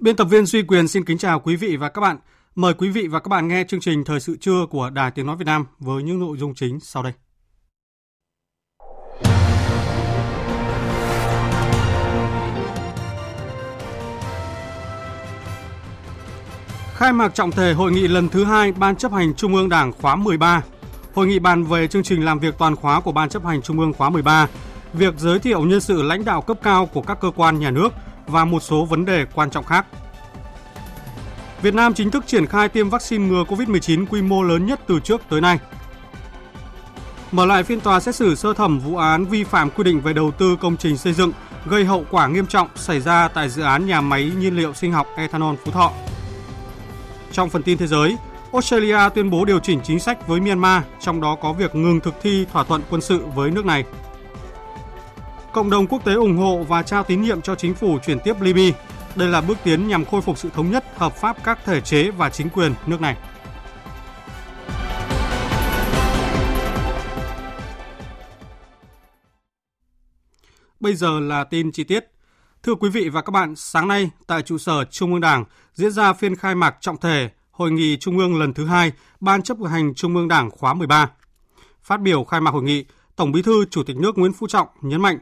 Biên tập viên Duy Quyền xin kính chào quý vị và các bạn. Mời quý vị và các bạn nghe chương trình Thời sự trưa của Đài Tiếng Nói Việt Nam với những nội dung chính sau đây. Khai mạc trọng thể hội nghị lần thứ hai Ban chấp hành Trung ương Đảng khóa 13. Hội nghị bàn về chương trình làm việc toàn khóa của Ban chấp hành Trung ương khóa 13, việc giới thiệu nhân sự lãnh đạo cấp cao của các cơ quan nhà nước và một số vấn đề quan trọng khác. Việt Nam chính thức triển khai tiêm vaccine ngừa COVID-19 quy mô lớn nhất từ trước tới nay. Mở lại phiên tòa xét xử sơ thẩm vụ án vi phạm quy định về đầu tư công trình xây dựng gây hậu quả nghiêm trọng xảy ra tại dự án nhà máy nhiên liệu sinh học ethanol Phú Thọ. Trong phần tin thế giới, Australia tuyên bố điều chỉnh chính sách với Myanmar, trong đó có việc ngừng thực thi thỏa thuận quân sự với nước này. Cộng đồng quốc tế ủng hộ và trao tín nhiệm cho chính phủ chuyển tiếp Libya. Đây là bước tiến nhằm khôi phục sự thống nhất, hợp pháp các thể chế và chính quyền nước này. Bây giờ là tin chi tiết. Thưa quý vị và các bạn, sáng nay tại trụ sở Trung ương Đảng diễn ra phiên khai mạc trọng thể Hội nghị Trung ương lần thứ hai Ban chấp hành Trung ương Đảng khóa 13. Phát biểu khai mạc hội nghị, Tổng Bí thư Chủ tịch nước Nguyễn Phú Trọng nhấn mạnh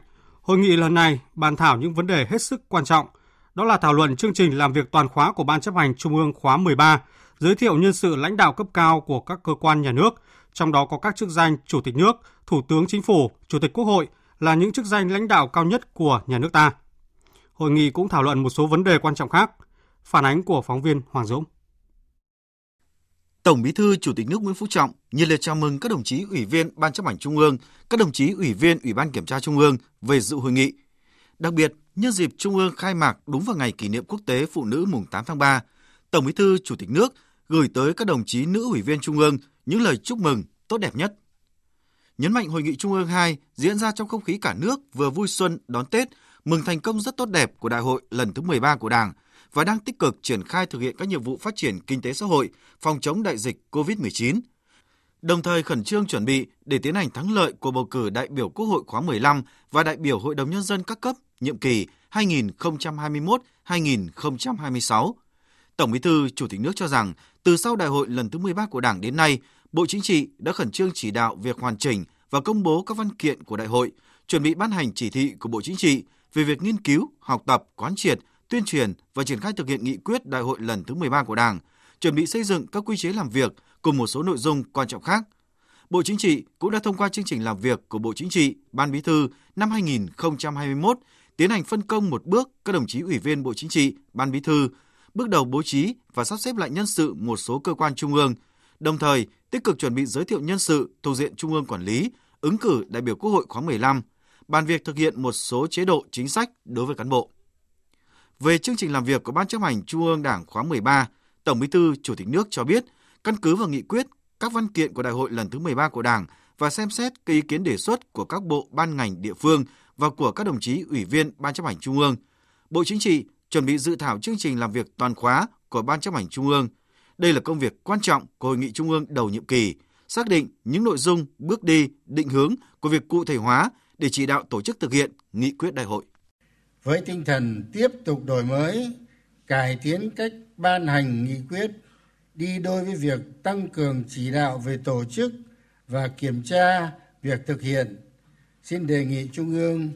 Hội nghị lần này bàn thảo những vấn đề hết sức quan trọng, đó là thảo luận chương trình làm việc toàn khóa của Ban chấp hành Trung ương khóa 13, giới thiệu nhân sự lãnh đạo cấp cao của các cơ quan nhà nước, trong đó có các chức danh Chủ tịch nước, Thủ tướng Chính phủ, Chủ tịch Quốc hội là những chức danh lãnh đạo cao nhất của nhà nước ta. Hội nghị cũng thảo luận một số vấn đề quan trọng khác. Phản ánh của phóng viên Hoàng Dũng. Tổng Bí thư Chủ tịch nước Nguyễn Phú Trọng nhiệt liệt chào mừng các đồng chí ủy viên Ban chấp hành Trung ương, các đồng chí ủy viên Ủy ban Kiểm tra Trung ương về dự hội nghị. Đặc biệt, nhân dịp Trung ương khai mạc đúng vào ngày kỷ niệm quốc tế Phụ nữ mùng 8 tháng 3, Tổng Bí thư Chủ tịch nước gửi tới các đồng chí nữ ủy viên Trung ương những lời chúc mừng tốt đẹp nhất. Nhấn mạnh hội nghị Trung ương 2 diễn ra trong không khí cả nước vừa vui xuân đón Tết, mừng thành công rất tốt đẹp của đại hội lần thứ 13 của Đảng – và đang tích cực triển khai thực hiện các nhiệm vụ phát triển kinh tế xã hội, phòng chống đại dịch COVID-19. Đồng thời khẩn trương chuẩn bị để tiến hành thắng lợi cuộc bầu cử đại biểu Quốc hội khóa 15 và đại biểu Hội đồng Nhân dân các cấp nhiệm kỳ 2021-2026. Tổng Bí thư Chủ tịch nước cho rằng, từ sau đại hội lần thứ 13 của Đảng đến nay, Bộ Chính trị đã khẩn trương chỉ đạo việc hoàn chỉnh và công bố các văn kiện của đại hội, chuẩn bị ban hành chỉ thị của Bộ Chính trị về việc nghiên cứu, học tập, quán triệt, tuyên truyền và triển khai thực hiện nghị quyết đại hội lần thứ 13 của Đảng, chuẩn bị xây dựng các quy chế làm việc cùng một số nội dung quan trọng khác. Bộ Chính trị cũng đã thông qua chương trình làm việc của Bộ Chính trị, Ban Bí thư năm 2021, tiến hành phân công một bước các đồng chí ủy viên Bộ Chính trị, Ban Bí thư, bước đầu bố trí và sắp xếp lại nhân sự một số cơ quan trung ương, đồng thời tích cực chuẩn bị giới thiệu nhân sự thuộc diện trung ương quản lý, ứng cử đại biểu Quốc hội khóa 15, bàn việc thực hiện một số chế độ chính sách đối với cán bộ. Về chương trình làm việc của Ban chấp hành Trung ương Đảng khóa 13, Tổng Bí thư Chủ tịch nước cho biết, căn cứ vào nghị quyết, các văn kiện của đại hội lần thứ 13 của Đảng và xem xét các ý kiến đề xuất của các bộ ban ngành địa phương và của các đồng chí ủy viên Ban chấp hành Trung ương, Bộ Chính trị chuẩn bị dự thảo chương trình làm việc toàn khóa của Ban chấp hành Trung ương. Đây là công việc quan trọng của Hội nghị Trung ương đầu nhiệm kỳ, xác định những nội dung, bước đi, định hướng của việc cụ thể hóa để chỉ đạo tổ chức thực hiện nghị quyết đại hội với tinh thần tiếp tục đổi mới, cải tiến cách ban hành nghị quyết, đi đôi với việc tăng cường chỉ đạo về tổ chức và kiểm tra việc thực hiện, xin đề nghị trung ương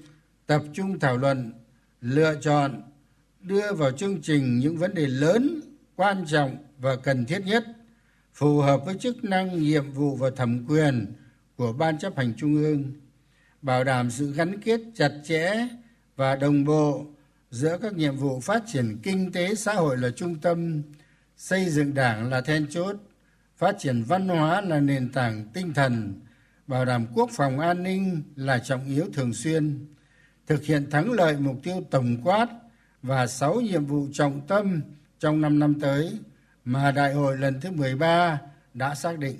tập trung thảo luận, lựa chọn, đưa vào chương trình những vấn đề lớn, quan trọng và cần thiết nhất, phù hợp với chức năng, nhiệm vụ và thẩm quyền của ban chấp hành trung ương, bảo đảm sự gắn kết chặt chẽ và đồng bộ giữa các nhiệm vụ phát triển kinh tế xã hội là trung tâm xây dựng đảng là then chốt phát triển văn hóa là nền tảng tinh thần bảo đảm quốc phòng an ninh là trọng yếu thường xuyên thực hiện thắng lợi mục tiêu tổng quát và sáu nhiệm vụ trọng tâm trong 5 năm tới mà đại hội lần thứ 13 đã xác định.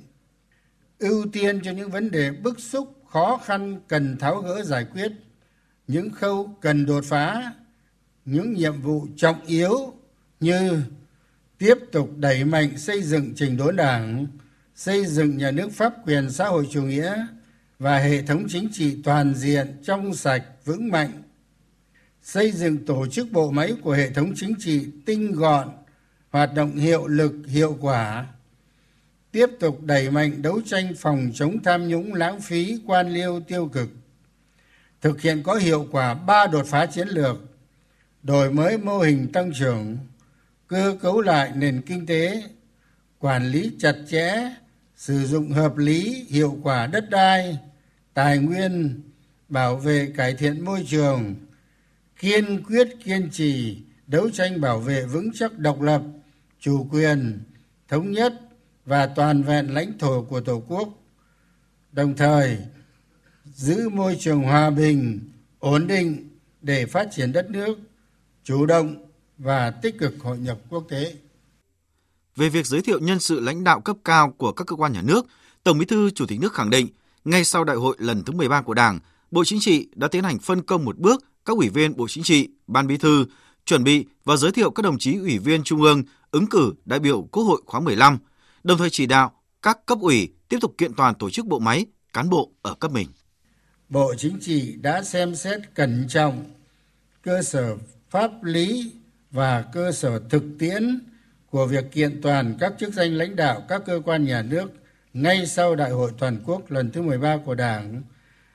Ưu tiên cho những vấn đề bức xúc, khó khăn cần tháo gỡ giải quyết, những khâu cần đột phá, những nhiệm vụ trọng yếu như tiếp tục đẩy mạnh xây dựng trình đốn đảng, xây dựng nhà nước pháp quyền xã hội chủ nghĩa và hệ thống chính trị toàn diện trong sạch vững mạnh xây dựng tổ chức bộ máy của hệ thống chính trị tinh gọn hoạt động hiệu lực hiệu quả tiếp tục đẩy mạnh đấu tranh phòng chống tham nhũng lãng phí quan liêu tiêu cực thực hiện có hiệu quả ba đột phá chiến lược, đổi mới mô hình tăng trưởng, cơ cấu lại nền kinh tế, quản lý chặt chẽ, sử dụng hợp lý, hiệu quả đất đai, tài nguyên, bảo vệ cải thiện môi trường, kiên quyết kiên trì, đấu tranh bảo vệ vững chắc độc lập, chủ quyền, thống nhất và toàn vẹn lãnh thổ của tổ quốc. Đồng thời giữ môi trường hòa bình ổn định để phát triển đất nước chủ động và tích cực hội nhập quốc tế về việc giới thiệu nhân sự lãnh đạo cấp cao của các cơ quan nhà nước, Tổng Bí thư Chủ tịch nước khẳng định, ngay sau đại hội lần thứ 13 của Đảng, Bộ Chính trị đã tiến hành phân công một bước các ủy viên Bộ Chính trị, Ban Bí thư chuẩn bị và giới thiệu các đồng chí ủy viên Trung ương ứng cử đại biểu Quốc hội khóa 15, đồng thời chỉ đạo các cấp ủy tiếp tục kiện toàn tổ chức bộ máy, cán bộ ở cấp mình. Bộ Chính trị đã xem xét cẩn trọng cơ sở pháp lý và cơ sở thực tiễn của việc kiện toàn các chức danh lãnh đạo các cơ quan nhà nước ngay sau Đại hội toàn quốc lần thứ 13 của Đảng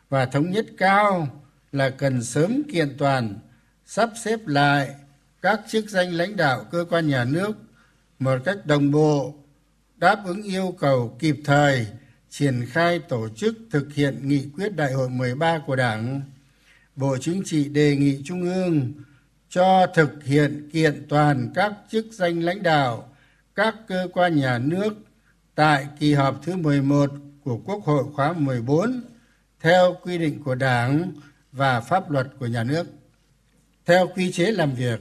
và thống nhất cao là cần sớm kiện toàn, sắp xếp lại các chức danh lãnh đạo cơ quan nhà nước một cách đồng bộ, đáp ứng yêu cầu kịp thời, triển khai tổ chức thực hiện nghị quyết đại hội 13 của Đảng. Bộ Chính trị đề nghị Trung ương cho thực hiện kiện toàn các chức danh lãnh đạo các cơ quan nhà nước tại kỳ họp thứ 11 của Quốc hội khóa 14 theo quy định của Đảng và pháp luật của nhà nước. Theo quy chế làm việc,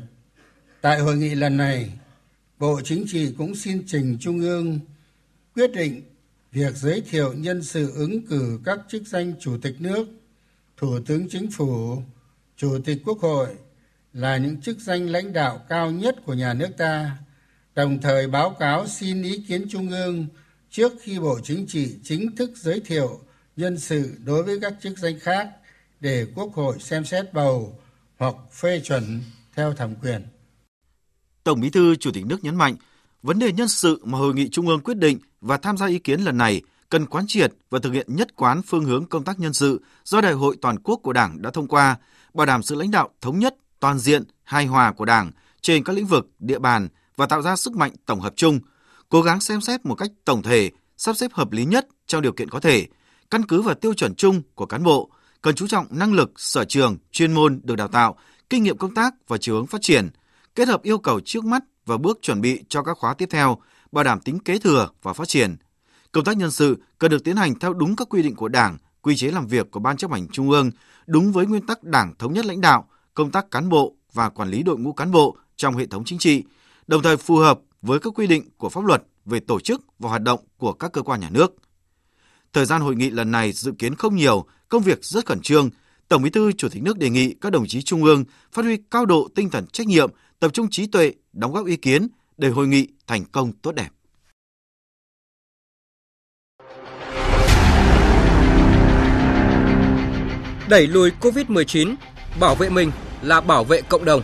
tại hội nghị lần này, Bộ Chính trị cũng xin trình Trung ương quyết định việc giới thiệu nhân sự ứng cử các chức danh Chủ tịch nước, Thủ tướng Chính phủ, Chủ tịch Quốc hội là những chức danh lãnh đạo cao nhất của nhà nước ta, đồng thời báo cáo xin ý kiến Trung ương trước khi Bộ Chính trị chính thức giới thiệu nhân sự đối với các chức danh khác để Quốc hội xem xét bầu hoặc phê chuẩn theo thẩm quyền. Tổng Bí thư Chủ tịch nước nhấn mạnh, vấn đề nhân sự mà hội nghị trung ương quyết định và tham gia ý kiến lần này cần quán triệt và thực hiện nhất quán phương hướng công tác nhân sự do Đại hội toàn quốc của Đảng đã thông qua, bảo đảm sự lãnh đạo thống nhất, toàn diện, hài hòa của Đảng trên các lĩnh vực, địa bàn và tạo ra sức mạnh tổng hợp chung, cố gắng xem xét một cách tổng thể, sắp xếp hợp lý nhất trong điều kiện có thể, căn cứ vào tiêu chuẩn chung của cán bộ, cần chú trọng năng lực, sở trường, chuyên môn được đào tạo, kinh nghiệm công tác và chiều hướng phát triển, kết hợp yêu cầu trước mắt và bước chuẩn bị cho các khóa tiếp theo, bảo đảm tính kế thừa và phát triển. Công tác nhân sự cần được tiến hành theo đúng các quy định của Đảng, quy chế làm việc của Ban chấp hành Trung ương, đúng với nguyên tắc Đảng thống nhất lãnh đạo, công tác cán bộ và quản lý đội ngũ cán bộ trong hệ thống chính trị, đồng thời phù hợp với các quy định của pháp luật về tổ chức và hoạt động của các cơ quan nhà nước. Thời gian hội nghị lần này dự kiến không nhiều, công việc rất khẩn trương. Tổng Bí thư Chủ tịch nước đề nghị các đồng chí trung ương phát huy cao độ tinh thần trách nhiệm, tập trung trí tuệ, đóng góp ý kiến để hội nghị thành công tốt đẹp. Đẩy lùi COVID-19, bảo vệ mình là bảo vệ cộng đồng.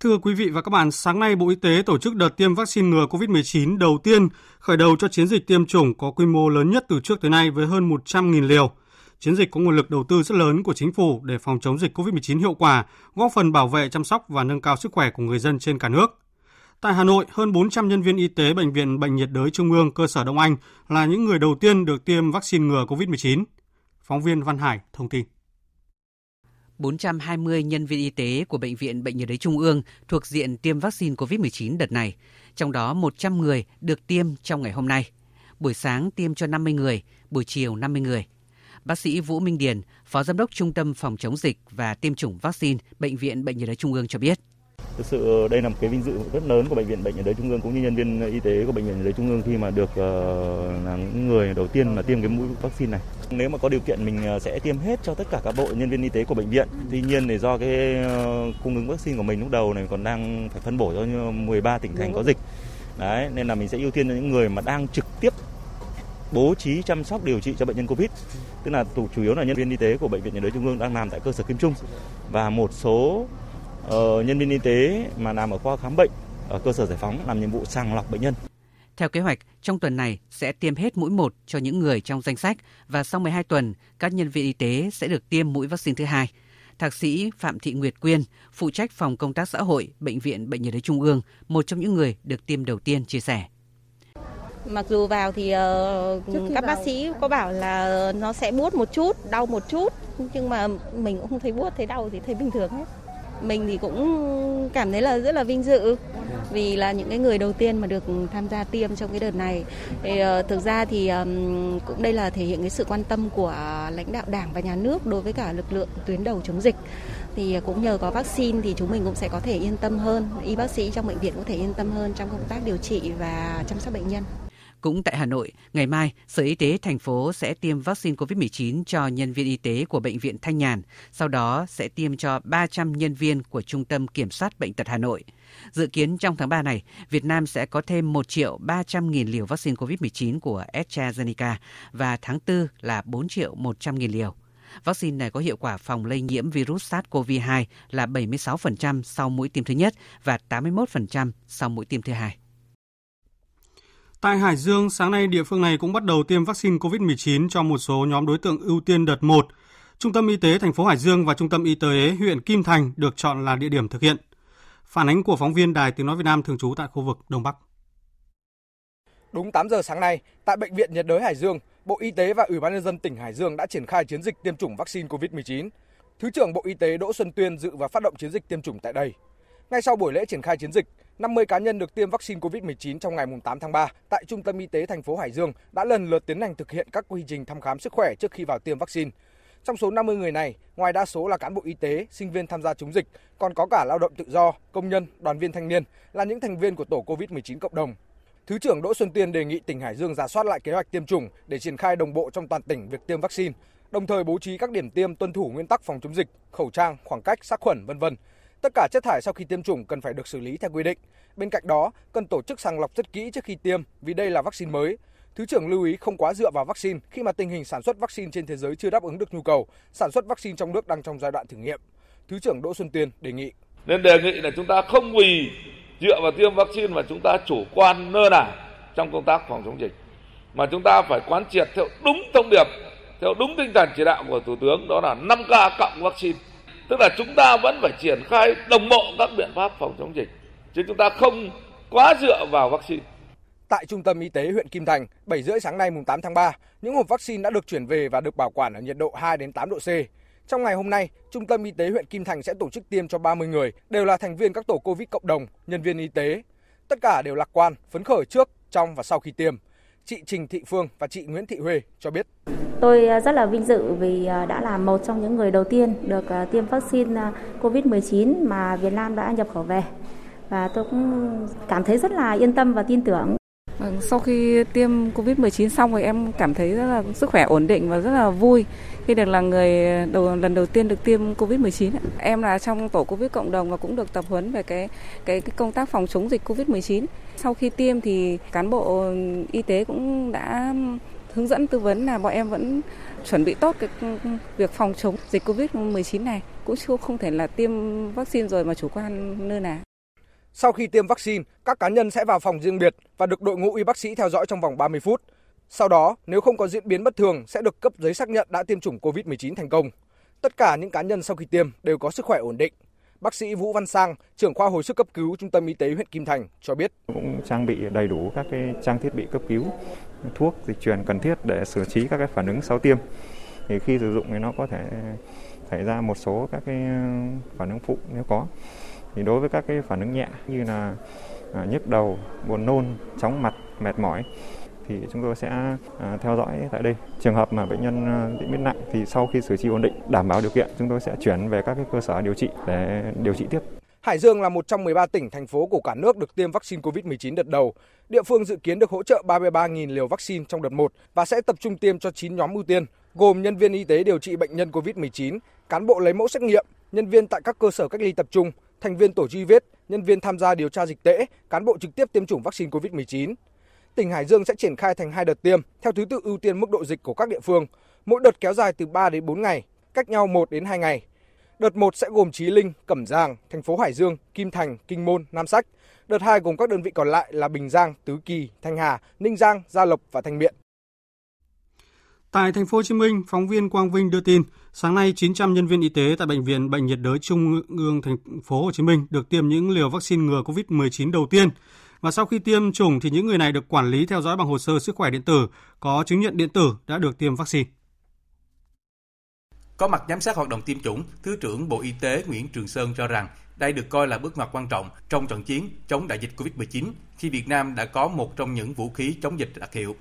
Thưa quý vị và các bạn, sáng nay Bộ Y tế tổ chức đợt tiêm vaccine ngừa COVID-19 đầu tiên khởi đầu cho chiến dịch tiêm chủng có quy mô lớn nhất từ trước tới nay với hơn 100.000 liều. Chiến dịch có nguồn lực đầu tư rất lớn của chính phủ để phòng chống dịch COVID-19 hiệu quả, góp phần bảo vệ chăm sóc và nâng cao sức khỏe của người dân trên cả nước. Tại Hà Nội, hơn 400 nhân viên y tế Bệnh viện Bệnh nhiệt đới Trung ương cơ sở Đông Anh là những người đầu tiên được tiêm vaccine ngừa COVID-19. Phóng viên Văn Hải thông tin. 420 nhân viên y tế của Bệnh viện Bệnh nhiệt đới Trung ương thuộc diện tiêm vaccine COVID-19 đợt này, trong đó 100 người được tiêm trong ngày hôm nay. Buổi sáng tiêm cho 50 người, buổi chiều 50 người. Bác sĩ Vũ Minh Điền, Phó Giám đốc Trung tâm Phòng chống dịch và tiêm chủng vaccine Bệnh viện Bệnh nhiệt đới Trung ương cho biết. Thực sự ờ, đây là một cái vinh dự rất lớn của bệnh viện Bệnh nhiệt đới Trung ương cũng như nhân viên y tế của bệnh viện nhiệt đới Trung ương khi mà được uh, là những người đầu tiên mà tiêm cái mũi vaccine này. Nếu mà có điều kiện mình ờ, sẽ tiêm hết cho tất cả các bộ nhân viên y tế của bệnh viện. Tuy nhiên thì do cái cung ứng vaccine của mình lúc đầu này còn đang phải phân bổ cho 13 tỉnh thành có dịch. Đấy, nên là mình sẽ ưu tiên cho những người mà đang trực tiếp bố trí chăm sóc điều trị cho bệnh nhân Covid. Tức là chủ yếu là nhân viên y tế của bệnh viện nhiệt đới Trung ương đang làm tại cơ sở Kim Trung và một số uh, nhân viên y tế mà làm ở khoa khám bệnh ở cơ sở giải phóng làm nhiệm vụ sàng lọc bệnh nhân. Theo kế hoạch, trong tuần này sẽ tiêm hết mũi 1 cho những người trong danh sách và sau 12 tuần, các nhân viên y tế sẽ được tiêm mũi vaccine thứ hai. Thạc sĩ Phạm Thị Nguyệt Quyên, phụ trách phòng công tác xã hội, Bệnh viện Bệnh nhiệt đới Trung ương, một trong những người được tiêm đầu tiên chia sẻ. Mặc dù vào thì uh, các bác sĩ có bảo là nó sẽ buốt một chút, đau một chút, nhưng mà mình cũng không thấy buốt, thấy đau thì thấy bình thường hết mình thì cũng cảm thấy là rất là vinh dự vì là những cái người đầu tiên mà được tham gia tiêm trong cái đợt này. Thì, uh, thực ra thì um, cũng đây là thể hiện cái sự quan tâm của lãnh đạo Đảng và nhà nước đối với cả lực lượng tuyến đầu chống dịch. Thì cũng nhờ có vaccine thì chúng mình cũng sẽ có thể yên tâm hơn, y bác sĩ trong bệnh viện có thể yên tâm hơn trong công tác điều trị và chăm sóc bệnh nhân. Cũng tại Hà Nội, ngày mai, Sở Y tế thành phố sẽ tiêm vaccine COVID-19 cho nhân viên y tế của Bệnh viện Thanh Nhàn, sau đó sẽ tiêm cho 300 nhân viên của Trung tâm Kiểm soát Bệnh tật Hà Nội. Dự kiến trong tháng 3 này, Việt Nam sẽ có thêm 1 triệu 300 nghìn liều vaccine COVID-19 của AstraZeneca và tháng 4 là 4 triệu 100 nghìn liều. Vaccine này có hiệu quả phòng lây nhiễm virus SARS-CoV-2 là 76% sau mũi tiêm thứ nhất và 81% sau mũi tiêm thứ hai. Tại Hải Dương, sáng nay địa phương này cũng bắt đầu tiêm vaccine COVID-19 cho một số nhóm đối tượng ưu tiên đợt 1. Trung tâm Y tế thành phố Hải Dương và Trung tâm Y tế huyện Kim Thành được chọn là địa điểm thực hiện. Phản ánh của phóng viên Đài Tiếng Nói Việt Nam thường trú tại khu vực Đông Bắc. Đúng 8 giờ sáng nay, tại Bệnh viện nhiệt đới Hải Dương, Bộ Y tế và Ủy ban Nhân dân tỉnh Hải Dương đã triển khai chiến dịch tiêm chủng vaccine COVID-19. Thứ trưởng Bộ Y tế Đỗ Xuân Tuyên dự và phát động chiến dịch tiêm chủng tại đây. Ngay sau buổi lễ triển khai chiến dịch, 50 cá nhân được tiêm vaccine COVID-19 trong ngày 8 tháng 3 tại Trung tâm Y tế thành phố Hải Dương đã lần lượt tiến hành thực hiện các quy trình thăm khám sức khỏe trước khi vào tiêm vaccine. Trong số 50 người này, ngoài đa số là cán bộ y tế, sinh viên tham gia chống dịch, còn có cả lao động tự do, công nhân, đoàn viên thanh niên là những thành viên của tổ COVID-19 cộng đồng. Thứ trưởng Đỗ Xuân Tiên đề nghị tỉnh Hải Dương giả soát lại kế hoạch tiêm chủng để triển khai đồng bộ trong toàn tỉnh việc tiêm vaccine, đồng thời bố trí các điểm tiêm tuân thủ nguyên tắc phòng chống dịch, khẩu trang, khoảng cách, sát khuẩn, vân vân Tất cả chất thải sau khi tiêm chủng cần phải được xử lý theo quy định. Bên cạnh đó, cần tổ chức sàng lọc rất kỹ trước khi tiêm vì đây là vaccine mới. Thứ trưởng lưu ý không quá dựa vào vaccine khi mà tình hình sản xuất vaccine trên thế giới chưa đáp ứng được nhu cầu, sản xuất vaccine trong nước đang trong giai đoạn thử nghiệm. Thứ trưởng Đỗ Xuân Tuyên đề nghị. Nên đề nghị là chúng ta không vì dựa vào tiêm vaccine mà chúng ta chủ quan nơ nả trong công tác phòng chống dịch. Mà chúng ta phải quán triệt theo đúng thông điệp, theo đúng tinh thần chỉ đạo của Thủ tướng đó là 5K cộng vaccine Tức là chúng ta vẫn phải triển khai đồng bộ các biện pháp phòng chống dịch, chứ chúng ta không quá dựa vào vaccine. Tại Trung tâm Y tế huyện Kim Thành, 7 rưỡi sáng nay mùng 8 tháng 3, những hộp vaccine đã được chuyển về và được bảo quản ở nhiệt độ 2 đến 8 độ C. Trong ngày hôm nay, Trung tâm Y tế huyện Kim Thành sẽ tổ chức tiêm cho 30 người, đều là thành viên các tổ Covid cộng đồng, nhân viên y tế. Tất cả đều lạc quan, phấn khởi trước, trong và sau khi tiêm. Chị Trình Thị Phương và chị Nguyễn Thị Huê cho biết. Tôi à, rất là vinh dự vì à, đã là một trong những người đầu tiên được à, tiêm vaccine COVID-19 mà Việt Nam đã nhập khẩu về. Và tôi cũng cảm thấy rất là yên tâm và tin tưởng. Vâng, sau khi tiêm Covid-19 xong thì em cảm thấy rất là sức khỏe ổn định và rất là vui khi được là người đầu lần đầu tiên được tiêm Covid-19. Em là trong tổ Covid cộng đồng và cũng được tập huấn về cái cái, cái công tác phòng chống dịch Covid-19. Sau khi tiêm thì cán bộ y tế cũng đã hướng dẫn tư vấn là bọn em vẫn chuẩn bị tốt cái việc phòng chống dịch Covid-19 này, cũng chưa không thể là tiêm vaccine rồi mà chủ quan nơi nào. Sau khi tiêm vaccine, các cá nhân sẽ vào phòng riêng biệt và được đội ngũ y bác sĩ theo dõi trong vòng 30 phút. Sau đó, nếu không có diễn biến bất thường sẽ được cấp giấy xác nhận đã tiêm chủng COVID-19 thành công. Tất cả những cá nhân sau khi tiêm đều có sức khỏe ổn định. Bác sĩ Vũ Văn Sang, trưởng khoa hồi sức cấp cứu Trung tâm Y tế huyện Kim Thành cho biết. Cũng trang bị đầy đủ các cái trang thiết bị cấp cứu, thuốc dịch truyền cần thiết để xử trí các cái phản ứng sau tiêm. Thì khi sử dụng thì nó có thể xảy ra một số các cái ờ, phản ứng phụ nếu có. Thì đối với các cái phản ứng nhẹ như là ờ, nhức đầu, buồn nôn, chóng mặt, mệt mỏi thì chúng tôi sẽ ờ, theo dõi tại đây. Trường hợp mà bệnh nhân diễn biến nặng thì sau khi xử trí ổn định, đảm bảo điều kiện, chúng tôi sẽ chuyển về các cái cơ sở điều trị để điều trị tiếp. Hải Dương là một trong 13 tỉnh, thành phố của cả nước được tiêm vaccine COVID-19 đợt đầu. Địa phương dự kiến được hỗ trợ 33.000 liều vaccine trong đợt 1 và sẽ tập trung tiêm cho 9 nhóm ưu tiên, gồm nhân viên y tế điều trị bệnh nhân COVID-19, cán bộ lấy mẫu xét nghiệm, nhân viên tại các cơ sở cách ly tập trung, thành viên tổ truy vết, nhân viên tham gia điều tra dịch tễ, cán bộ trực tiếp tiêm chủng vaccine COVID-19 tỉnh Hải Dương sẽ triển khai thành hai đợt tiêm theo thứ tự ưu tiên mức độ dịch của các địa phương. Mỗi đợt kéo dài từ 3 đến 4 ngày, cách nhau 1 đến 2 ngày. Đợt 1 sẽ gồm Chí Linh, Cẩm Giàng, thành phố Hải Dương, Kim Thành, Kinh Môn, Nam Sách. Đợt 2 gồm các đơn vị còn lại là Bình Giang, Tứ Kỳ, Thanh Hà, Ninh Giang, Gia Lộc và Thanh Miện. Tại thành phố Hồ Chí Minh, phóng viên Quang Vinh đưa tin, sáng nay 900 nhân viên y tế tại bệnh viện Bệnh nhiệt đới Trung ương thành phố Hồ Chí Minh được tiêm những liều vaccine ngừa COVID-19 đầu tiên. Và sau khi tiêm chủng thì những người này được quản lý theo dõi bằng hồ sơ sức khỏe điện tử có chứng nhận điện tử đã được tiêm vaccine. Có mặt giám sát hoạt động tiêm chủng, Thứ trưởng Bộ Y tế Nguyễn Trường Sơn cho rằng đây được coi là bước ngoặt quan trọng trong trận chiến chống đại dịch COVID-19 khi Việt Nam đã có một trong những vũ khí chống dịch đặc hiệu.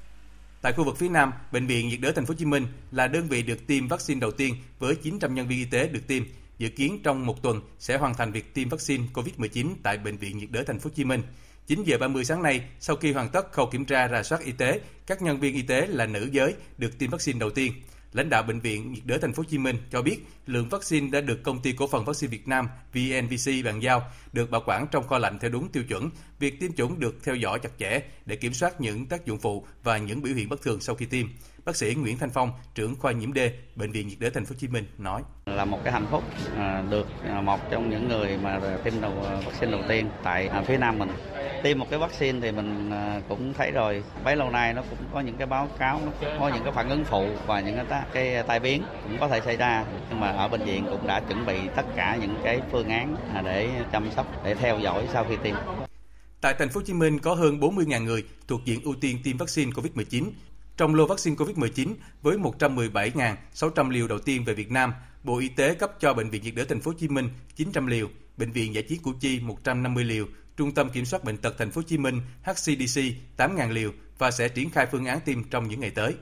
Tại khu vực phía Nam, Bệnh viện nhiệt đới Thành phố Hồ Chí Minh là đơn vị được tiêm vaccine đầu tiên với 900 nhân viên y tế được tiêm. Dự kiến trong một tuần sẽ hoàn thành việc tiêm vaccine COVID-19 tại Bệnh viện nhiệt đới Thành phố Hồ Chí Minh. 9 giờ 30 sáng nay, sau khi hoàn tất khâu kiểm tra rà soát y tế, các nhân viên y tế là nữ giới được tiêm vaccine đầu tiên. Lãnh đạo bệnh viện nhiệt đới thành phố Hồ Chí Minh cho biết lượng vaccine đã được công ty cổ phần vaccine Việt Nam VNVC bàn giao, được bảo quản trong kho lạnh theo đúng tiêu chuẩn. Việc tiêm chủng được theo dõi chặt chẽ để kiểm soát những tác dụng phụ và những biểu hiện bất thường sau khi tiêm. Bác sĩ Nguyễn Thanh Phong, trưởng khoa nhiễm D, bệnh viện nhiệt đới thành phố Hồ Chí Minh nói: là một cái hạnh phúc à, được à, một trong những người mà tiêm đầu à, vaccine đầu tiên tại phía Nam mình. Tiêm một cái vaccine thì mình cũng thấy rồi, bấy lâu nay nó cũng có những cái báo cáo, nó có những cái phản ứng phụ và những cái, cái tai biến cũng có thể xảy ra. Nhưng mà ở bệnh viện cũng đã chuẩn bị tất cả những cái phương án để chăm sóc, để theo dõi sau khi tiêm. Tại thành phố Hồ Chí Minh có hơn 40.000 người thuộc diện ưu tiên tiêm vaccine COVID-19 trong lô vaccine COVID-19 với 117.600 liều đầu tiên về Việt Nam, Bộ Y tế cấp cho Bệnh viện nhiệt đới Thành phố Hồ Chí Minh 900 liều, Bệnh viện Giải chiến Củ Chi 150 liều, Trung tâm Kiểm soát bệnh tật Thành phố Hồ Chí Minh HCDC 8.000 liều và sẽ triển khai phương án tiêm trong những ngày tới.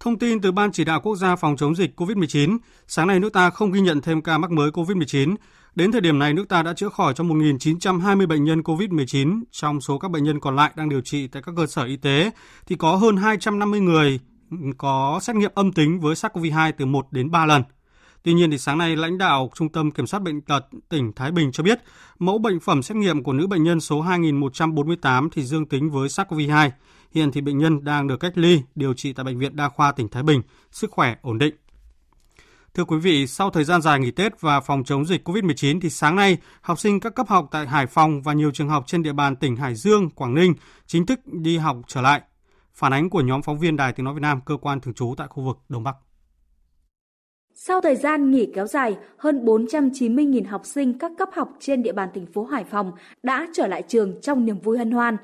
Thông tin từ Ban Chỉ đạo Quốc gia phòng chống dịch COVID-19, sáng nay nước ta không ghi nhận thêm ca mắc mới COVID-19. Đến thời điểm này, nước ta đã chữa khỏi cho 1.920 bệnh nhân COVID-19. Trong số các bệnh nhân còn lại đang điều trị tại các cơ sở y tế, thì có hơn 250 người có xét nghiệm âm tính với SARS-CoV-2 từ 1 đến 3 lần. Tuy nhiên, thì sáng nay, lãnh đạo Trung tâm Kiểm soát Bệnh tật tỉnh Thái Bình cho biết, mẫu bệnh phẩm xét nghiệm của nữ bệnh nhân số 2148 thì dương tính với SARS-CoV-2. Hiện thì bệnh nhân đang được cách ly, điều trị tại Bệnh viện Đa khoa tỉnh Thái Bình, sức khỏe ổn định. Thưa quý vị, sau thời gian dài nghỉ Tết và phòng chống dịch COVID-19 thì sáng nay, học sinh các cấp học tại Hải Phòng và nhiều trường học trên địa bàn tỉnh Hải Dương, Quảng Ninh chính thức đi học trở lại. Phản ánh của nhóm phóng viên Đài Tiếng Nói Việt Nam, cơ quan thường trú tại khu vực Đông Bắc. Sau thời gian nghỉ kéo dài, hơn 490.000 học sinh các cấp học trên địa bàn thành phố Hải Phòng đã trở lại trường trong niềm vui hân hoan.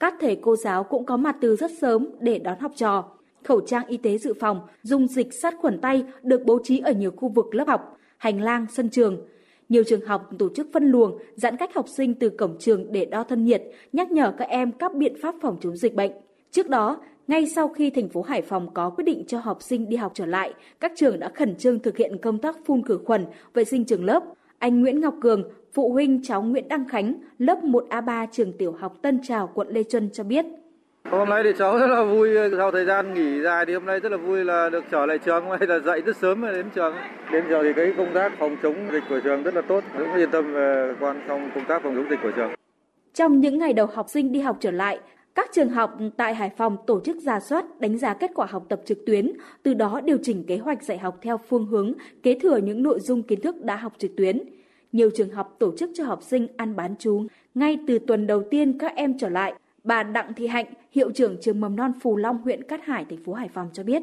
Các thầy cô giáo cũng có mặt từ rất sớm để đón học trò khẩu trang y tế dự phòng, dung dịch sát khuẩn tay được bố trí ở nhiều khu vực lớp học, hành lang, sân trường. Nhiều trường học tổ chức phân luồng, giãn cách học sinh từ cổng trường để đo thân nhiệt, nhắc nhở các em các biện pháp phòng chống dịch bệnh. Trước đó, ngay sau khi thành phố Hải Phòng có quyết định cho học sinh đi học trở lại, các trường đã khẩn trương thực hiện công tác phun khử khuẩn, vệ sinh trường lớp. Anh Nguyễn Ngọc Cường, phụ huynh cháu Nguyễn Đăng Khánh, lớp 1A3 trường tiểu học Tân Trào, quận Lê Trân cho biết. Hôm nay thì cháu rất là vui sau thời gian nghỉ dài thì hôm nay rất là vui là được trở lại trường hôm nay là dậy rất sớm đến trường. Đến giờ thì cái công tác phòng chống dịch của trường rất là tốt, cũng yên tâm về quan trong công tác phòng chống dịch của trường. Trong những ngày đầu học sinh đi học trở lại, các trường học tại Hải Phòng tổ chức ra soát, đánh giá kết quả học tập trực tuyến, từ đó điều chỉnh kế hoạch dạy học theo phương hướng kế thừa những nội dung kiến thức đã học trực tuyến. Nhiều trường học tổ chức cho học sinh ăn bán chú ngay từ tuần đầu tiên các em trở lại. Bà Đặng Thị Hạnh, hiệu trưởng trường mầm non Phù Long, huyện Cát Hải, thành phố Hải Phòng cho biết,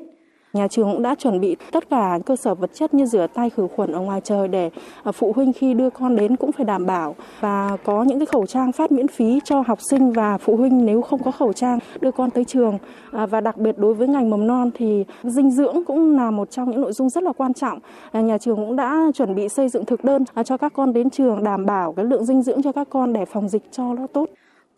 Nhà trường cũng đã chuẩn bị tất cả cơ sở vật chất như rửa tay khử khuẩn ở ngoài trời để à, phụ huynh khi đưa con đến cũng phải đảm bảo và có những cái khẩu trang phát miễn phí cho học sinh và phụ huynh nếu không có khẩu trang đưa con tới trường à, và đặc biệt đối với ngành mầm non thì dinh dưỡng cũng là một trong những nội dung rất là quan trọng. À, nhà trường cũng đã chuẩn bị xây dựng thực đơn cho các con đến trường đảm bảo cái lượng dinh dưỡng cho các con để phòng dịch cho nó tốt.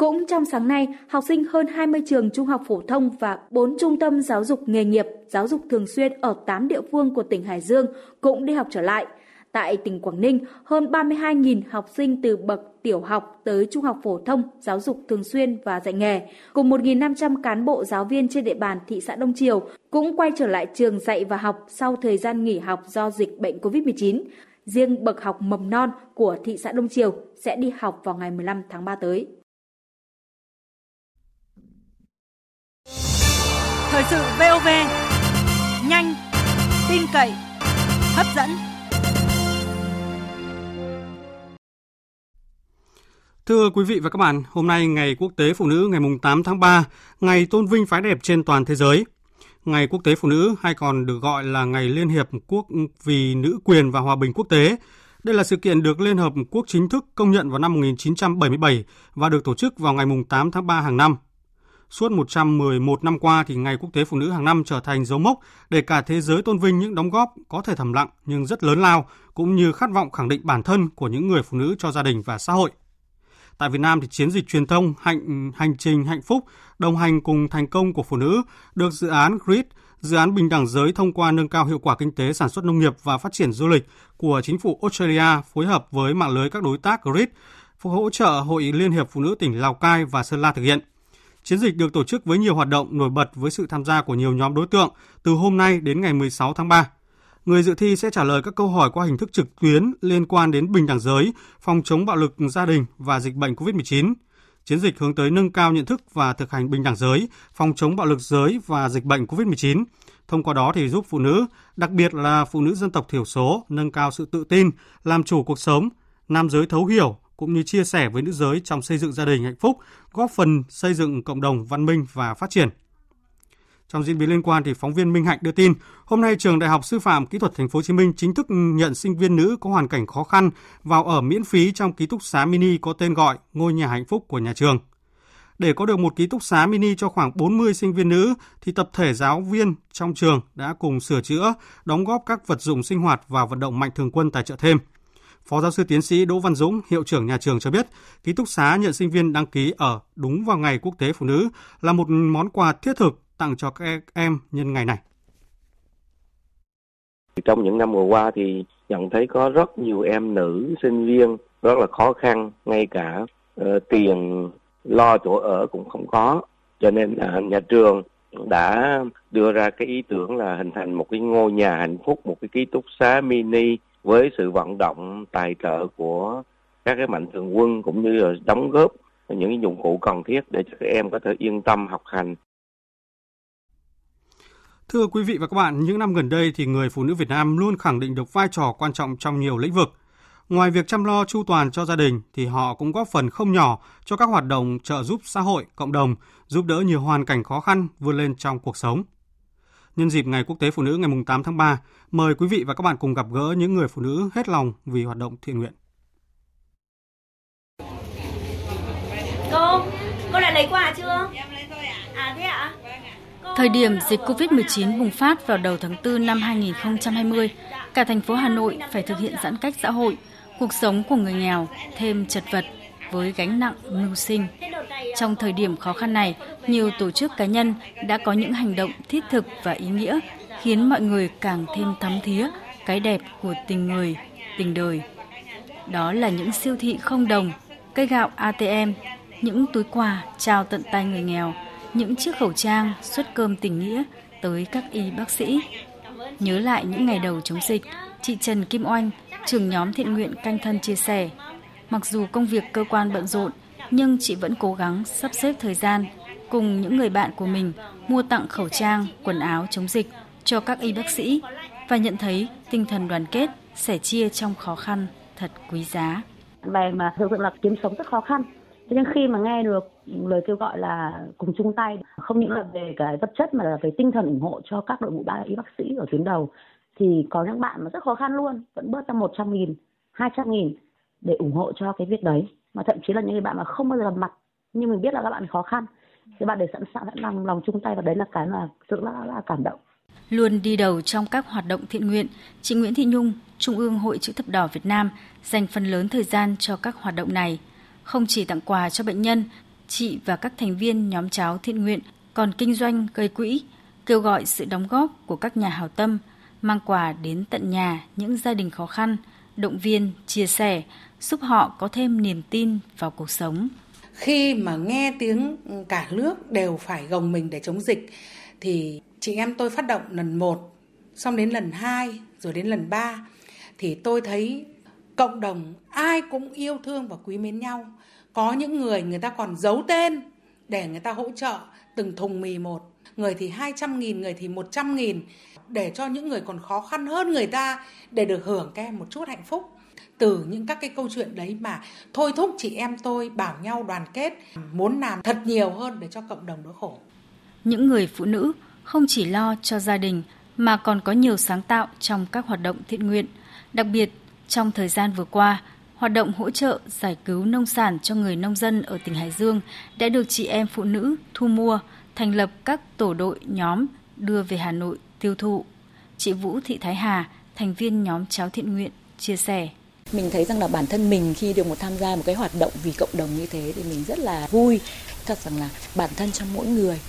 Cũng trong sáng nay, học sinh hơn 20 trường trung học phổ thông và 4 trung tâm giáo dục nghề nghiệp, giáo dục thường xuyên ở 8 địa phương của tỉnh Hải Dương cũng đi học trở lại. Tại tỉnh Quảng Ninh, hơn 32.000 học sinh từ bậc tiểu học tới trung học phổ thông, giáo dục thường xuyên và dạy nghề, cùng 1.500 cán bộ giáo viên trên địa bàn thị xã Đông Triều cũng quay trở lại trường dạy và học sau thời gian nghỉ học do dịch bệnh COVID-19. Riêng bậc học mầm non của thị xã Đông Triều sẽ đi học vào ngày 15 tháng 3 tới. Thời sự VOV nhanh, tin cậy, hấp dẫn. Thưa quý vị và các bạn, hôm nay ngày Quốc tế Phụ nữ ngày 8 tháng 3, ngày tôn vinh phái đẹp trên toàn thế giới. Ngày Quốc tế Phụ nữ hay còn được gọi là Ngày Liên Hiệp Quốc vì Nữ quyền và Hòa bình Quốc tế. Đây là sự kiện được Liên Hợp Quốc chính thức công nhận vào năm 1977 và được tổ chức vào ngày 8 tháng 3 hàng năm. Suốt 111 năm qua thì Ngày Quốc tế Phụ nữ hàng năm trở thành dấu mốc để cả thế giới tôn vinh những đóng góp có thể thầm lặng nhưng rất lớn lao cũng như khát vọng khẳng định bản thân của những người phụ nữ cho gia đình và xã hội. Tại Việt Nam thì chiến dịch truyền thông hành hành trình hạnh phúc đồng hành cùng thành công của phụ nữ được dự án GRID, dự án bình đẳng giới thông qua nâng cao hiệu quả kinh tế sản xuất nông nghiệp và phát triển du lịch của chính phủ Australia phối hợp với mạng lưới các đối tác GRID hỗ trợ Hội Liên hiệp Phụ nữ tỉnh Lào Cai và Sơn La thực hiện. Chiến dịch được tổ chức với nhiều hoạt động nổi bật với sự tham gia của nhiều nhóm đối tượng từ hôm nay đến ngày 16 tháng 3. Người dự thi sẽ trả lời các câu hỏi qua hình thức trực tuyến liên quan đến bình đẳng giới, phòng chống bạo lực gia đình và dịch bệnh COVID-19. Chiến dịch hướng tới nâng cao nhận thức và thực hành bình đẳng giới, phòng chống bạo lực giới và dịch bệnh COVID-19. Thông qua đó thì giúp phụ nữ, đặc biệt là phụ nữ dân tộc thiểu số, nâng cao sự tự tin, làm chủ cuộc sống, nam giới thấu hiểu, cũng như chia sẻ với nữ giới trong xây dựng gia đình hạnh phúc, góp phần xây dựng cộng đồng văn minh và phát triển. Trong diễn biến liên quan thì phóng viên Minh Hạnh đưa tin, hôm nay trường Đại học Sư phạm Kỹ thuật Thành phố Hồ Chí Minh chính thức nhận sinh viên nữ có hoàn cảnh khó khăn vào ở miễn phí trong ký túc xá mini có tên gọi Ngôi nhà hạnh phúc của nhà trường. Để có được một ký túc xá mini cho khoảng 40 sinh viên nữ thì tập thể giáo viên trong trường đã cùng sửa chữa, đóng góp các vật dụng sinh hoạt và vận động mạnh thường quân tài trợ thêm. Phó giáo sư tiến sĩ Đỗ Văn Dũng, hiệu trưởng nhà trường cho biết, ký túc xá nhận sinh viên đăng ký ở đúng vào ngày quốc tế phụ nữ là một món quà thiết thực tặng cho các em nhân ngày này. Trong những năm vừa qua thì nhận thấy có rất nhiều em nữ sinh viên rất là khó khăn, ngay cả uh, tiền lo chỗ ở cũng không có. Cho nên uh, nhà trường đã đưa ra cái ý tưởng là hình thành một cái ngôi nhà hạnh phúc, một cái ký túc xá mini với sự vận động tài trợ của các cái mạnh thường quân cũng như là đóng góp những cái dụng cụ cần thiết để cho các em có thể yên tâm học hành. Thưa quý vị và các bạn, những năm gần đây thì người phụ nữ Việt Nam luôn khẳng định được vai trò quan trọng trong nhiều lĩnh vực. Ngoài việc chăm lo chu toàn cho gia đình thì họ cũng góp phần không nhỏ cho các hoạt động trợ giúp xã hội, cộng đồng, giúp đỡ nhiều hoàn cảnh khó khăn vươn lên trong cuộc sống. Nhân dịp Ngày Quốc tế Phụ nữ ngày 8 tháng 3, mời quý vị và các bạn cùng gặp gỡ những người phụ nữ hết lòng vì hoạt động thiện nguyện. Cô, cô đã lấy quà chưa? Em lấy thôi ạ. À thế ạ? Thời điểm dịch COVID-19 bùng phát vào đầu tháng 4 năm 2020, cả thành phố Hà Nội phải thực hiện giãn cách xã hội, cuộc sống của người nghèo thêm chật vật với gánh nặng mưu sinh. Trong thời điểm khó khăn này, nhiều tổ chức cá nhân đã có những hành động thiết thực và ý nghĩa khiến mọi người càng thêm thấm thía cái đẹp của tình người, tình đời. Đó là những siêu thị không đồng, cây gạo ATM, những túi quà trao tận tay người nghèo, những chiếc khẩu trang xuất cơm tình nghĩa tới các y bác sĩ. Nhớ lại những ngày đầu chống dịch, chị Trần Kim Oanh, trưởng nhóm thiện nguyện canh thân chia sẻ, mặc dù công việc cơ quan bận rộn, nhưng chị vẫn cố gắng sắp xếp thời gian cùng những người bạn của mình mua tặng khẩu trang, quần áo chống dịch cho các y bác sĩ và nhận thấy tinh thần đoàn kết, sẻ chia trong khó khăn thật quý giá. Về mà thực sự là kiếm sống rất khó khăn Thế nhưng khi mà nghe được lời kêu gọi là cùng chung tay, không những là về cái vật chất mà là về tinh thần ủng hộ cho các đội ngũ bác y bác sĩ ở tuyến đầu, thì có những bạn mà rất khó khăn luôn, vẫn bớt ra 100 nghìn, 200 nghìn để ủng hộ cho cái việc đấy. Mà thậm chí là những bạn mà không bao giờ gặp mặt, nhưng mình biết là các bạn khó khăn, thì bạn để sẵn sàng sẵn lòng lòng chung tay và đấy là cái mà rất là, là cảm động. Luôn đi đầu trong các hoạt động thiện nguyện, chị Nguyễn Thị Nhung, Trung ương Hội Chữ thập đỏ Việt Nam dành phần lớn thời gian cho các hoạt động này. Không chỉ tặng quà cho bệnh nhân, chị và các thành viên nhóm cháo thiện nguyện còn kinh doanh gây quỹ, kêu gọi sự đóng góp của các nhà hảo tâm, mang quà đến tận nhà những gia đình khó khăn, động viên, chia sẻ, giúp họ có thêm niềm tin vào cuộc sống. Khi mà nghe tiếng cả nước đều phải gồng mình để chống dịch thì chị em tôi phát động lần một, xong đến lần hai, rồi đến lần ba thì tôi thấy cộng đồng ai cũng yêu thương và quý mến nhau. Có những người người ta còn giấu tên để người ta hỗ trợ từng thùng mì một. Người thì 200 nghìn, người thì 100 nghìn để cho những người còn khó khăn hơn người ta để được hưởng cái một chút hạnh phúc từ những các cái câu chuyện đấy mà thôi thúc chị em tôi bảo nhau đoàn kết muốn làm thật nhiều hơn để cho cộng đồng đỡ khổ. Những người phụ nữ không chỉ lo cho gia đình mà còn có nhiều sáng tạo trong các hoạt động thiện nguyện. Đặc biệt, trong thời gian vừa qua, hoạt động hỗ trợ giải cứu nông sản cho người nông dân ở tỉnh Hải Dương đã được chị em phụ nữ thu mua, thành lập các tổ đội nhóm đưa về Hà Nội tiêu thụ. Chị Vũ Thị Thái Hà, thành viên nhóm cháo thiện nguyện, chia sẻ. Mình thấy rằng là bản thân mình khi được một tham gia một cái hoạt động vì cộng đồng như thế thì mình rất là vui. Thật rằng là bản thân trong mỗi người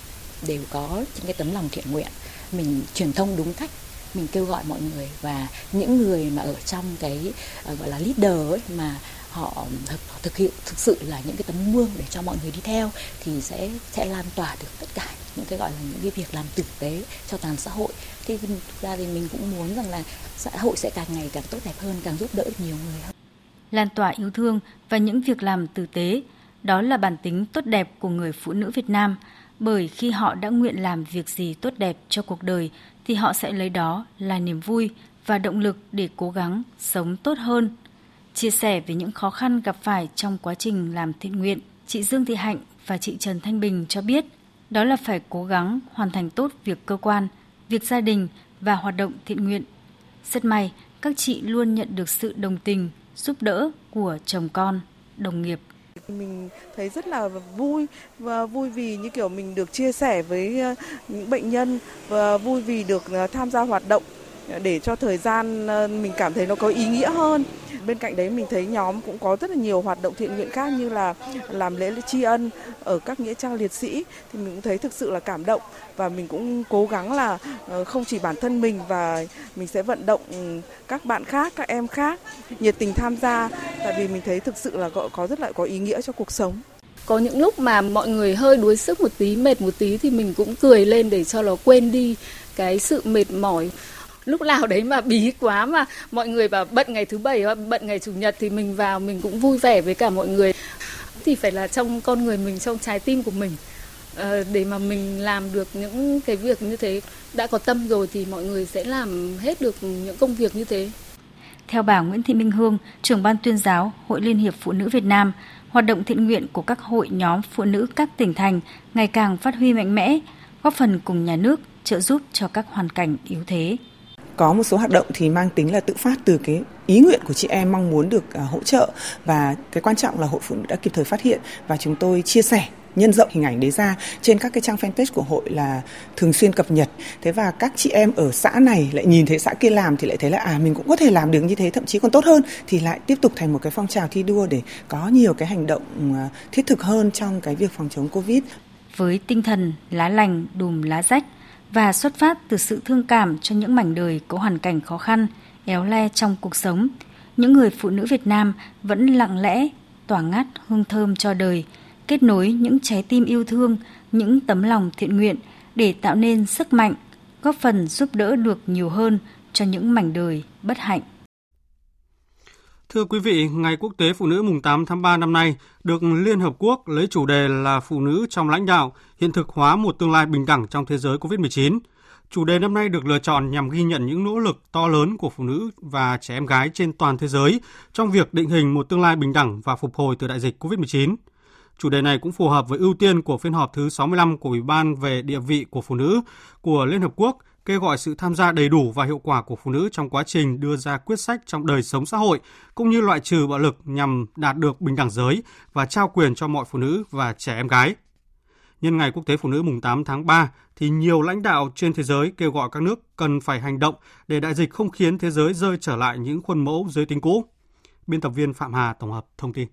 đều có những cái tấm lòng thiện nguyện mình truyền thông đúng cách mình kêu gọi mọi người và những người mà ở trong cái ờ, gọi là leader ấy mà họ thực, thực hiện thực sự là những cái tấm gương để cho mọi người đi theo thì sẽ sẽ lan tỏa được tất cả những cái gọi là những cái việc làm tử tế cho toàn xã hội. Thì thực ra thì mình cũng muốn rằng là xã hội sẽ càng ngày càng tốt đẹp hơn càng giúp đỡ được nhiều người hơn. Lan tỏa yêu thương và những việc làm tử tế đó là bản tính tốt đẹp của người phụ nữ Việt Nam. Bởi khi họ đã nguyện làm việc gì tốt đẹp cho cuộc đời thì họ sẽ lấy đó là niềm vui và động lực để cố gắng sống tốt hơn. Chia sẻ về những khó khăn gặp phải trong quá trình làm thiện nguyện, chị Dương Thị Hạnh và chị Trần Thanh Bình cho biết đó là phải cố gắng hoàn thành tốt việc cơ quan, việc gia đình và hoạt động thiện nguyện. Rất may, các chị luôn nhận được sự đồng tình, giúp đỡ của chồng con, đồng nghiệp mình thấy rất là vui và vui vì như kiểu mình được chia sẻ với ờ, những bệnh nhân và vui vì được ờ, tham gia hoạt động để cho thời gian ờ, mình cảm thấy nó có ý nghĩa hơn. Bên cạnh đấy mình thấy nhóm cũng có rất là nhiều hoạt động thiện nguyện khác như là làm lễ tri ân ở các nghĩa trang liệt sĩ. Thì mình cũng thấy thực sự là cảm động và mình cũng cố gắng là ờ, không chỉ bản thân mình và mình sẽ vận động ừ, các bạn khác, các em khác nhiệt tình tham gia. Tại vì mình thấy thực sự là có rất là có ý nghĩa cho cuộc sống. Có những lúc mà mọi người hơi đuối sức một tí mệt một tí thì mình cũng cười lên để cho nó quên đi cái sự mệt mỏi lúc nào đấy mà bí quá mà mọi người bảo bận ngày thứ bảy hoặc bận ngày chủ nhật thì mình vào mình cũng vui vẻ với cả mọi người. Thì phải là trong con người mình trong trái tim của mình. Ờ, để mà mình làm được những cái việc như thế đã có tâm rồi thì mọi người sẽ làm hết được những công việc như thế. Theo bà Nguyễn Thị Minh Hương, trưởng ban tuyên giáo Hội Liên hiệp Phụ nữ Việt Nam, hoạt động thiện nguyện của các hội nhóm phụ nữ các tỉnh thành ngày càng phát huy mạnh mẽ, góp phần cùng nhà nước trợ giúp cho các hoàn cảnh yếu thế. Có một số hoạt động thì mang tính là tự phát từ cái ý nguyện của chị em mong muốn được à, hỗ trợ. Và cái quan trọng là hội phụ nữ đã kịp thời phát hiện và chúng tôi chia sẻ, nhân rộng hình ảnh đấy ra trên các cái trang fanpage của hội là thường xuyên cập nhật. Thế và các chị em ở xã này lại nhìn thấy xã kia làm thì lại thấy là à mình cũng có thể làm được như thế, thậm chí còn tốt hơn, thì lại tiếp tục thành một cái phong trào thi đua để có nhiều cái hành động à, thiết thực hơn trong cái việc phòng chống covid. Với tinh thần lá lành, đùm lá rách và xuất phát từ sự thương cảm cho những mảnh đời có hoàn cảnh khó khăn, éo le trong cuộc sống, những người phụ nữ Việt Nam vẫn lặng lẽ tỏa ngát hương thơm cho đời, kết nối những trái tim yêu thương, những tấm lòng thiện nguyện để tạo nên sức mạnh, góp phần giúp đỡ được nhiều hơn cho những mảnh đời bất hạnh. Thưa quý vị, Ngày Quốc tế Phụ nữ mùng 8 tháng 3 năm nay được Liên Hợp Quốc lấy chủ đề là Phụ nữ trong lãnh đạo, hiện thực hóa một tương lai bình đẳng trong thế giới COVID-19. Chủ đề năm nay được lựa chọn nhằm ghi nhận những nỗ lực to lớn của phụ nữ và trẻ em gái trên toàn thế giới trong việc định hình một tương lai bình đẳng và phục hồi từ đại dịch COVID-19. Chủ đề này cũng phù hợp với ưu tiên của phiên họp thứ 65 của Ủy ban về địa vị của phụ nữ của Liên Hợp Quốc kêu gọi sự tham gia đầy đủ và hiệu quả của phụ nữ trong quá trình đưa ra quyết sách trong đời sống xã hội, cũng như loại trừ bạo lực nhằm đạt được bình đẳng giới và trao quyền cho mọi phụ nữ và trẻ em gái. Nhân ngày Quốc tế Phụ nữ mùng 8 tháng 3 thì nhiều lãnh đạo trên thế giới kêu gọi các nước cần phải hành động để đại dịch không khiến thế giới rơi trở lại những khuôn mẫu giới tính cũ. Biên tập viên Phạm Hà tổng hợp thông tin.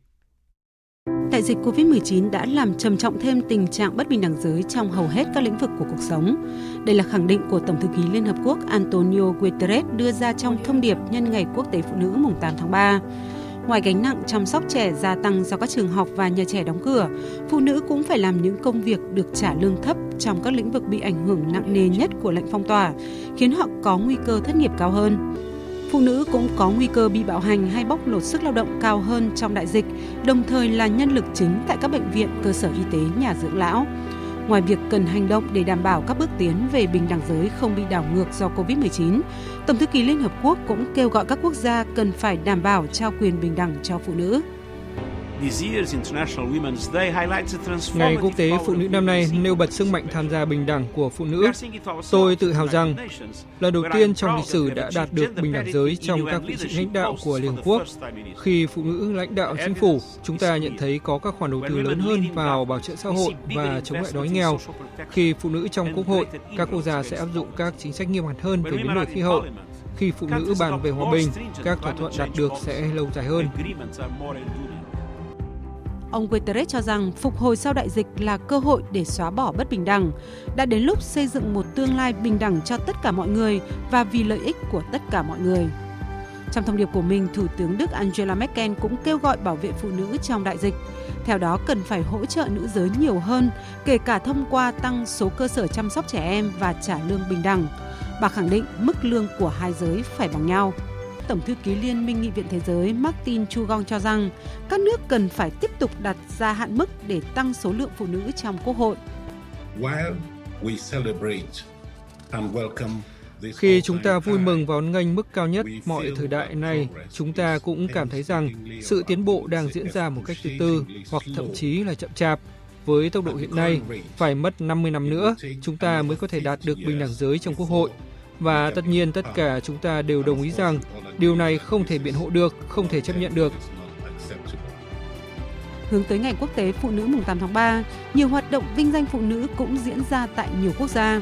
Đại dịch COVID-19 đã làm trầm trọng thêm tình trạng bất bình đẳng giới trong hầu hết các lĩnh vực của cuộc sống. Đây là khẳng định của Tổng thư ký Liên Hợp Quốc Antonio Guterres đưa ra trong thông điệp nhân ngày Quốc tế Phụ nữ mùng 8 tháng 3. Ngoài gánh nặng chăm sóc trẻ gia tăng do các trường học và nhà trẻ đóng cửa, phụ nữ cũng phải làm những công việc được trả lương thấp trong các lĩnh vực bị ảnh hưởng nặng nề nhất của lệnh phong tỏa, khiến họ có nguy cơ thất nghiệp cao hơn. Phụ nữ cũng có nguy cơ bị bạo hành hay bóc lột sức lao động cao hơn trong đại dịch, đồng thời là nhân lực chính tại các bệnh viện, cơ sở y tế, nhà dưỡng lão. Ngoài việc cần hành động để đảm bảo các bước tiến về bình đẳng giới không bị đảo ngược do Covid-19, Tổng thư ký Liên Hợp Quốc cũng kêu gọi các quốc gia cần phải đảm bảo trao quyền bình đẳng cho phụ nữ. Ngày Quốc tế Phụ nữ năm nay nêu bật sức mạnh tham gia bình đẳng của phụ nữ. Tôi tự hào rằng, lần đầu tiên trong lịch sử đã đạt được bình đẳng giới trong các vị trí lãnh đạo của Liên Hợp Quốc. Khi phụ nữ lãnh đạo chính phủ, chúng ta nhận thấy có các khoản đầu tư lớn hơn vào bảo trợ xã hội và chống lại đói nghèo. Khi phụ nữ trong Quốc hội, các quốc gia sẽ áp dụng các chính sách nghiêm ngặt hơn về biến đổi khí hậu. Khi phụ nữ bàn về hòa bình, các thỏa thuận đạt được sẽ lâu dài hơn. Ông Guterres cho rằng phục hồi sau đại dịch là cơ hội để xóa bỏ bất bình đẳng. Đã đến lúc xây dựng một tương lai bình đẳng cho tất cả mọi người và vì lợi ích của tất cả mọi người. Trong thông điệp của mình, Thủ tướng Đức Angela Merkel cũng kêu gọi bảo vệ phụ nữ trong đại dịch. Theo đó, cần phải hỗ trợ nữ giới nhiều hơn, kể cả thông qua tăng số cơ sở chăm sóc trẻ em và trả lương bình đẳng. Bà khẳng định mức lương của hai giới phải bằng nhau. Tổng thư ký Liên minh Nghị viện Thế giới Martin Chugong cho rằng các nước cần phải tiếp tục đặt ra hạn mức để tăng số lượng phụ nữ trong Quốc hội. Khi chúng ta vui mừng và nghênh mức cao nhất mọi thời đại này, chúng ta cũng cảm thấy rằng sự tiến bộ đang diễn ra một cách từ từ hoặc thậm chí là chậm chạp. Với tốc độ hiện nay, phải mất 50 năm nữa, chúng ta mới có thể đạt được bình đẳng giới trong Quốc hội. Và tất nhiên tất cả chúng ta đều đồng ý rằng điều này không thể biện hộ được, không thể chấp nhận được. Hướng tới Ngày Quốc tế Phụ nữ mùng 8 tháng 3, nhiều hoạt động vinh danh phụ nữ cũng diễn ra tại nhiều quốc gia.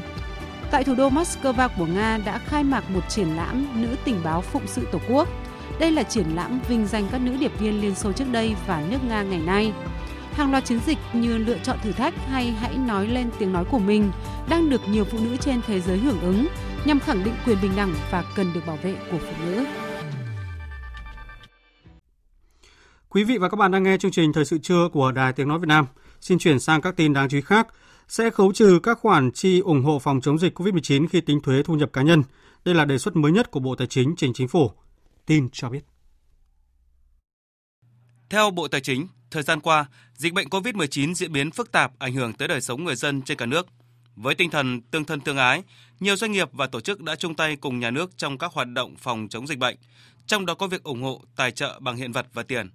Tại thủ đô Moscow của Nga đã khai mạc một triển lãm Nữ tình báo phụng sự Tổ quốc. Đây là triển lãm vinh danh các nữ điệp viên Liên Xô trước đây và nước Nga ngày nay. Hàng loạt chiến dịch như lựa chọn thử thách hay hãy nói lên tiếng nói của mình đang được nhiều phụ nữ trên thế giới hưởng ứng nhằm khẳng định quyền bình đẳng và cần được bảo vệ của phụ nữ. Quý vị và các bạn đang nghe chương trình Thời sự trưa của Đài Tiếng Nói Việt Nam. Xin chuyển sang các tin đáng chú ý khác. Sẽ khấu trừ các khoản chi ủng hộ phòng chống dịch COVID-19 khi tính thuế thu nhập cá nhân. Đây là đề xuất mới nhất của Bộ Tài chính trình chính phủ. Tin cho biết. Theo Bộ Tài chính, thời gian qua, dịch bệnh COVID-19 diễn biến phức tạp ảnh hưởng tới đời sống người dân trên cả nước. Với tinh thần tương thân tương ái, nhiều doanh nghiệp và tổ chức đã chung tay cùng nhà nước trong các hoạt động phòng chống dịch bệnh, trong đó có việc ủng hộ tài trợ bằng hiện vật và tiền.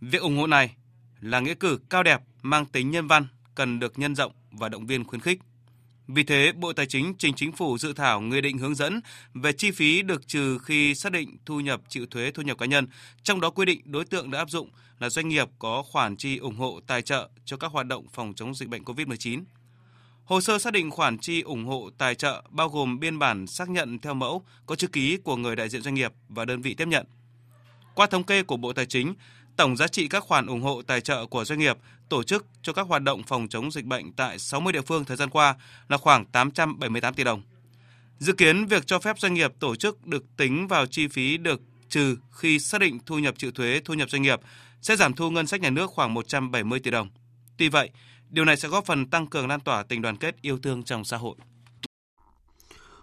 Việc ủng hộ này là nghĩa cử cao đẹp mang tính nhân văn cần được nhân rộng và động viên khuyến khích. Vì thế, Bộ Tài chính trình chính phủ dự thảo nghị định hướng dẫn về chi phí được trừ khi xác định thu nhập chịu thuế thu nhập cá nhân, trong đó quy định đối tượng đã áp dụng là doanh nghiệp có khoản chi ủng hộ tài trợ cho các hoạt động phòng chống dịch bệnh COVID-19. Hồ sơ xác định khoản chi ủng hộ tài trợ bao gồm biên bản xác nhận theo mẫu có chữ ký của người đại diện doanh nghiệp và đơn vị tiếp nhận. Qua thống kê của Bộ Tài chính, tổng giá trị các khoản ủng hộ tài trợ của doanh nghiệp tổ chức cho các hoạt động phòng chống dịch bệnh tại 60 địa phương thời gian qua là khoảng 878 tỷ đồng. Dự kiến việc cho phép doanh nghiệp tổ chức được tính vào chi phí được trừ khi xác định thu nhập chịu thuế thu nhập doanh nghiệp sẽ giảm thu ngân sách nhà nước khoảng 170 tỷ đồng. Tuy vậy, điều này sẽ góp phần tăng cường lan tỏa tình đoàn kết yêu thương trong xã hội.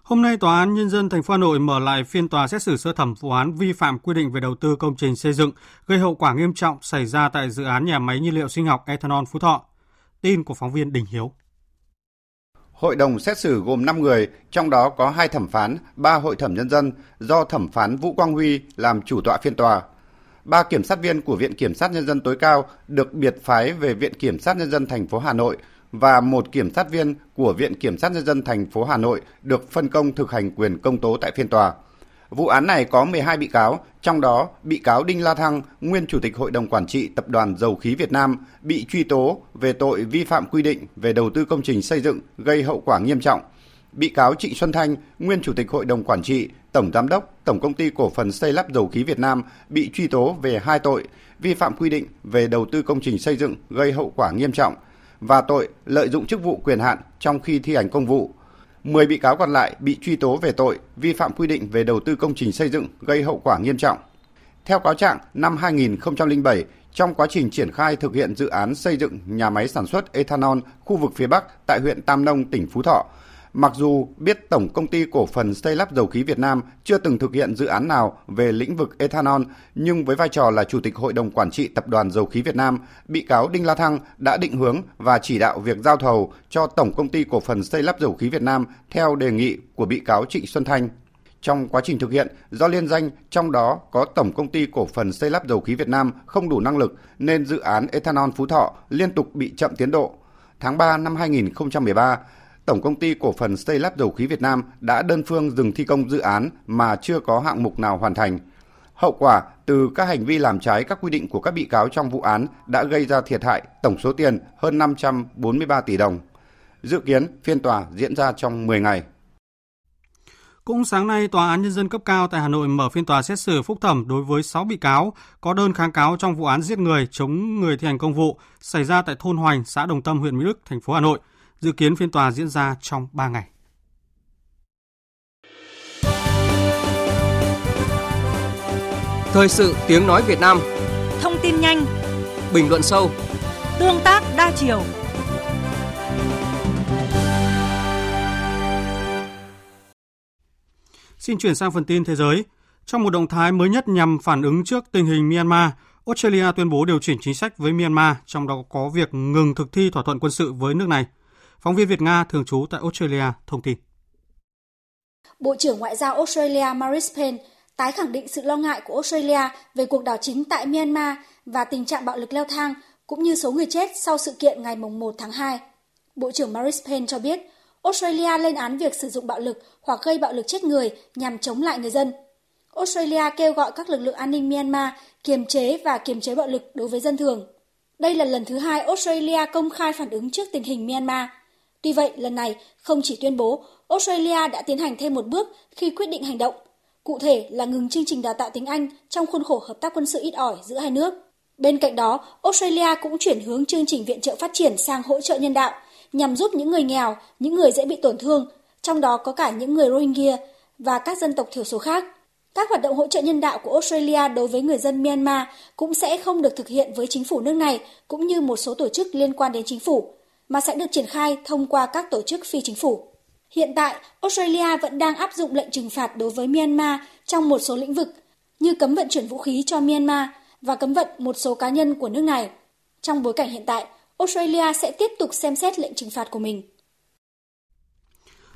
Hôm nay, Tòa án Nhân dân thành phố Hà Nội mở lại phiên tòa xét xử sơ thẩm vụ án vi phạm quy định về đầu tư công trình xây dựng gây hậu quả nghiêm trọng xảy ra tại dự án nhà máy nhiên liệu sinh học ethanol Phú Thọ. Tin của phóng viên Đình Hiếu. Hội đồng xét xử gồm 5 người, trong đó có 2 thẩm phán, 3 hội thẩm nhân dân do thẩm phán Vũ Quang Huy làm chủ tọa phiên tòa ba kiểm sát viên của Viện Kiểm sát Nhân dân tối cao được biệt phái về Viện Kiểm sát Nhân dân thành phố Hà Nội và một kiểm sát viên của Viện Kiểm sát Nhân dân thành phố Hà Nội được phân công thực hành quyền công tố tại phiên tòa. Vụ án này có 12 bị cáo, trong đó bị cáo Đinh La Thăng, nguyên chủ tịch Hội đồng quản trị Tập đoàn Dầu khí Việt Nam, bị truy tố về tội vi phạm quy định về đầu tư công trình xây dựng gây hậu quả nghiêm trọng. Bị cáo Trịnh Xuân Thanh, nguyên chủ tịch Hội đồng quản trị, Tổng giám đốc Tổng công ty cổ phần xây lắp dầu khí Việt Nam bị truy tố về hai tội vi phạm quy định về đầu tư công trình xây dựng gây hậu quả nghiêm trọng và tội lợi dụng chức vụ quyền hạn trong khi thi hành công vụ 10 bị cáo còn lại bị truy tố về tội vi phạm quy định về đầu tư công trình xây dựng gây hậu quả nghiêm trọng. Theo cáo trạng, năm 2007, trong quá trình triển khai thực hiện dự án xây dựng nhà máy sản xuất ethanol khu vực phía Bắc tại huyện Tam Nông, tỉnh Phú Thọ, Mặc dù biết Tổng công ty cổ phần xây lắp dầu khí Việt Nam chưa từng thực hiện dự án nào về lĩnh vực ethanol, nhưng với vai trò là Chủ tịch Hội đồng Quản trị Tập đoàn Dầu khí Việt Nam, bị cáo Đinh La Thăng đã định hướng và chỉ đạo việc giao thầu cho Tổng công ty cổ phần xây lắp dầu khí Việt Nam theo đề nghị của bị cáo Trịnh Xuân Thanh. Trong quá trình thực hiện, do liên danh trong đó có Tổng công ty cổ phần xây lắp dầu khí Việt Nam không đủ năng lực nên dự án ethanol Phú Thọ liên tục bị chậm tiến độ. Tháng 3 năm 2013, Tổng công ty cổ phần xây lắp dầu khí Việt Nam đã đơn phương dừng thi công dự án mà chưa có hạng mục nào hoàn thành. Hậu quả từ các hành vi làm trái các quy định của các bị cáo trong vụ án đã gây ra thiệt hại tổng số tiền hơn 543 tỷ đồng. Dự kiến phiên tòa diễn ra trong 10 ngày. Cũng sáng nay, Tòa án Nhân dân cấp cao tại Hà Nội mở phiên tòa xét xử phúc thẩm đối với 6 bị cáo có đơn kháng cáo trong vụ án giết người chống người thi hành công vụ xảy ra tại thôn Hoành, xã Đồng Tâm, huyện Mỹ Đức, thành phố Hà Nội. Dự kiến phiên tòa diễn ra trong 3 ngày. Thời sự tiếng nói Việt Nam Thông tin nhanh Bình luận sâu Tương tác đa chiều Xin chuyển sang phần tin thế giới. Trong một động thái mới nhất nhằm phản ứng trước tình hình Myanmar, Australia tuyên bố điều chỉnh chính sách với Myanmar, trong đó có việc ngừng thực thi thỏa thuận quân sự với nước này. Phóng viên Việt Nga thường trú tại Australia thông tin. Bộ trưởng Ngoại giao Australia Maris Payne tái khẳng định sự lo ngại của Australia về cuộc đảo chính tại Myanmar và tình trạng bạo lực leo thang, cũng như số người chết sau sự kiện ngày 1 tháng 2. Bộ trưởng Maris Payne cho biết, Australia lên án việc sử dụng bạo lực hoặc gây bạo lực chết người nhằm chống lại người dân. Australia kêu gọi các lực lượng an ninh Myanmar kiềm chế và kiềm chế bạo lực đối với dân thường. Đây là lần thứ hai Australia công khai phản ứng trước tình hình Myanmar. Tuy vậy, lần này không chỉ tuyên bố, Australia đã tiến hành thêm một bước khi quyết định hành động, cụ thể là ngừng chương trình đào tạo tiếng Anh trong khuôn khổ hợp tác quân sự ít ỏi giữa hai nước. Bên cạnh đó, Australia cũng chuyển hướng chương trình viện trợ phát triển sang hỗ trợ nhân đạo nhằm giúp những người nghèo, những người dễ bị tổn thương, trong đó có cả những người Rohingya và các dân tộc thiểu số khác. Các hoạt động hỗ trợ nhân đạo của Australia đối với người dân Myanmar cũng sẽ không được thực hiện với chính phủ nước này cũng như một số tổ chức liên quan đến chính phủ, mà sẽ được triển khai thông qua các tổ chức phi chính phủ. Hiện tại, Australia vẫn đang áp dụng lệnh trừng phạt đối với Myanmar trong một số lĩnh vực như cấm vận chuyển vũ khí cho Myanmar và cấm vận một số cá nhân của nước này. Trong bối cảnh hiện tại, Australia sẽ tiếp tục xem xét lệnh trừng phạt của mình.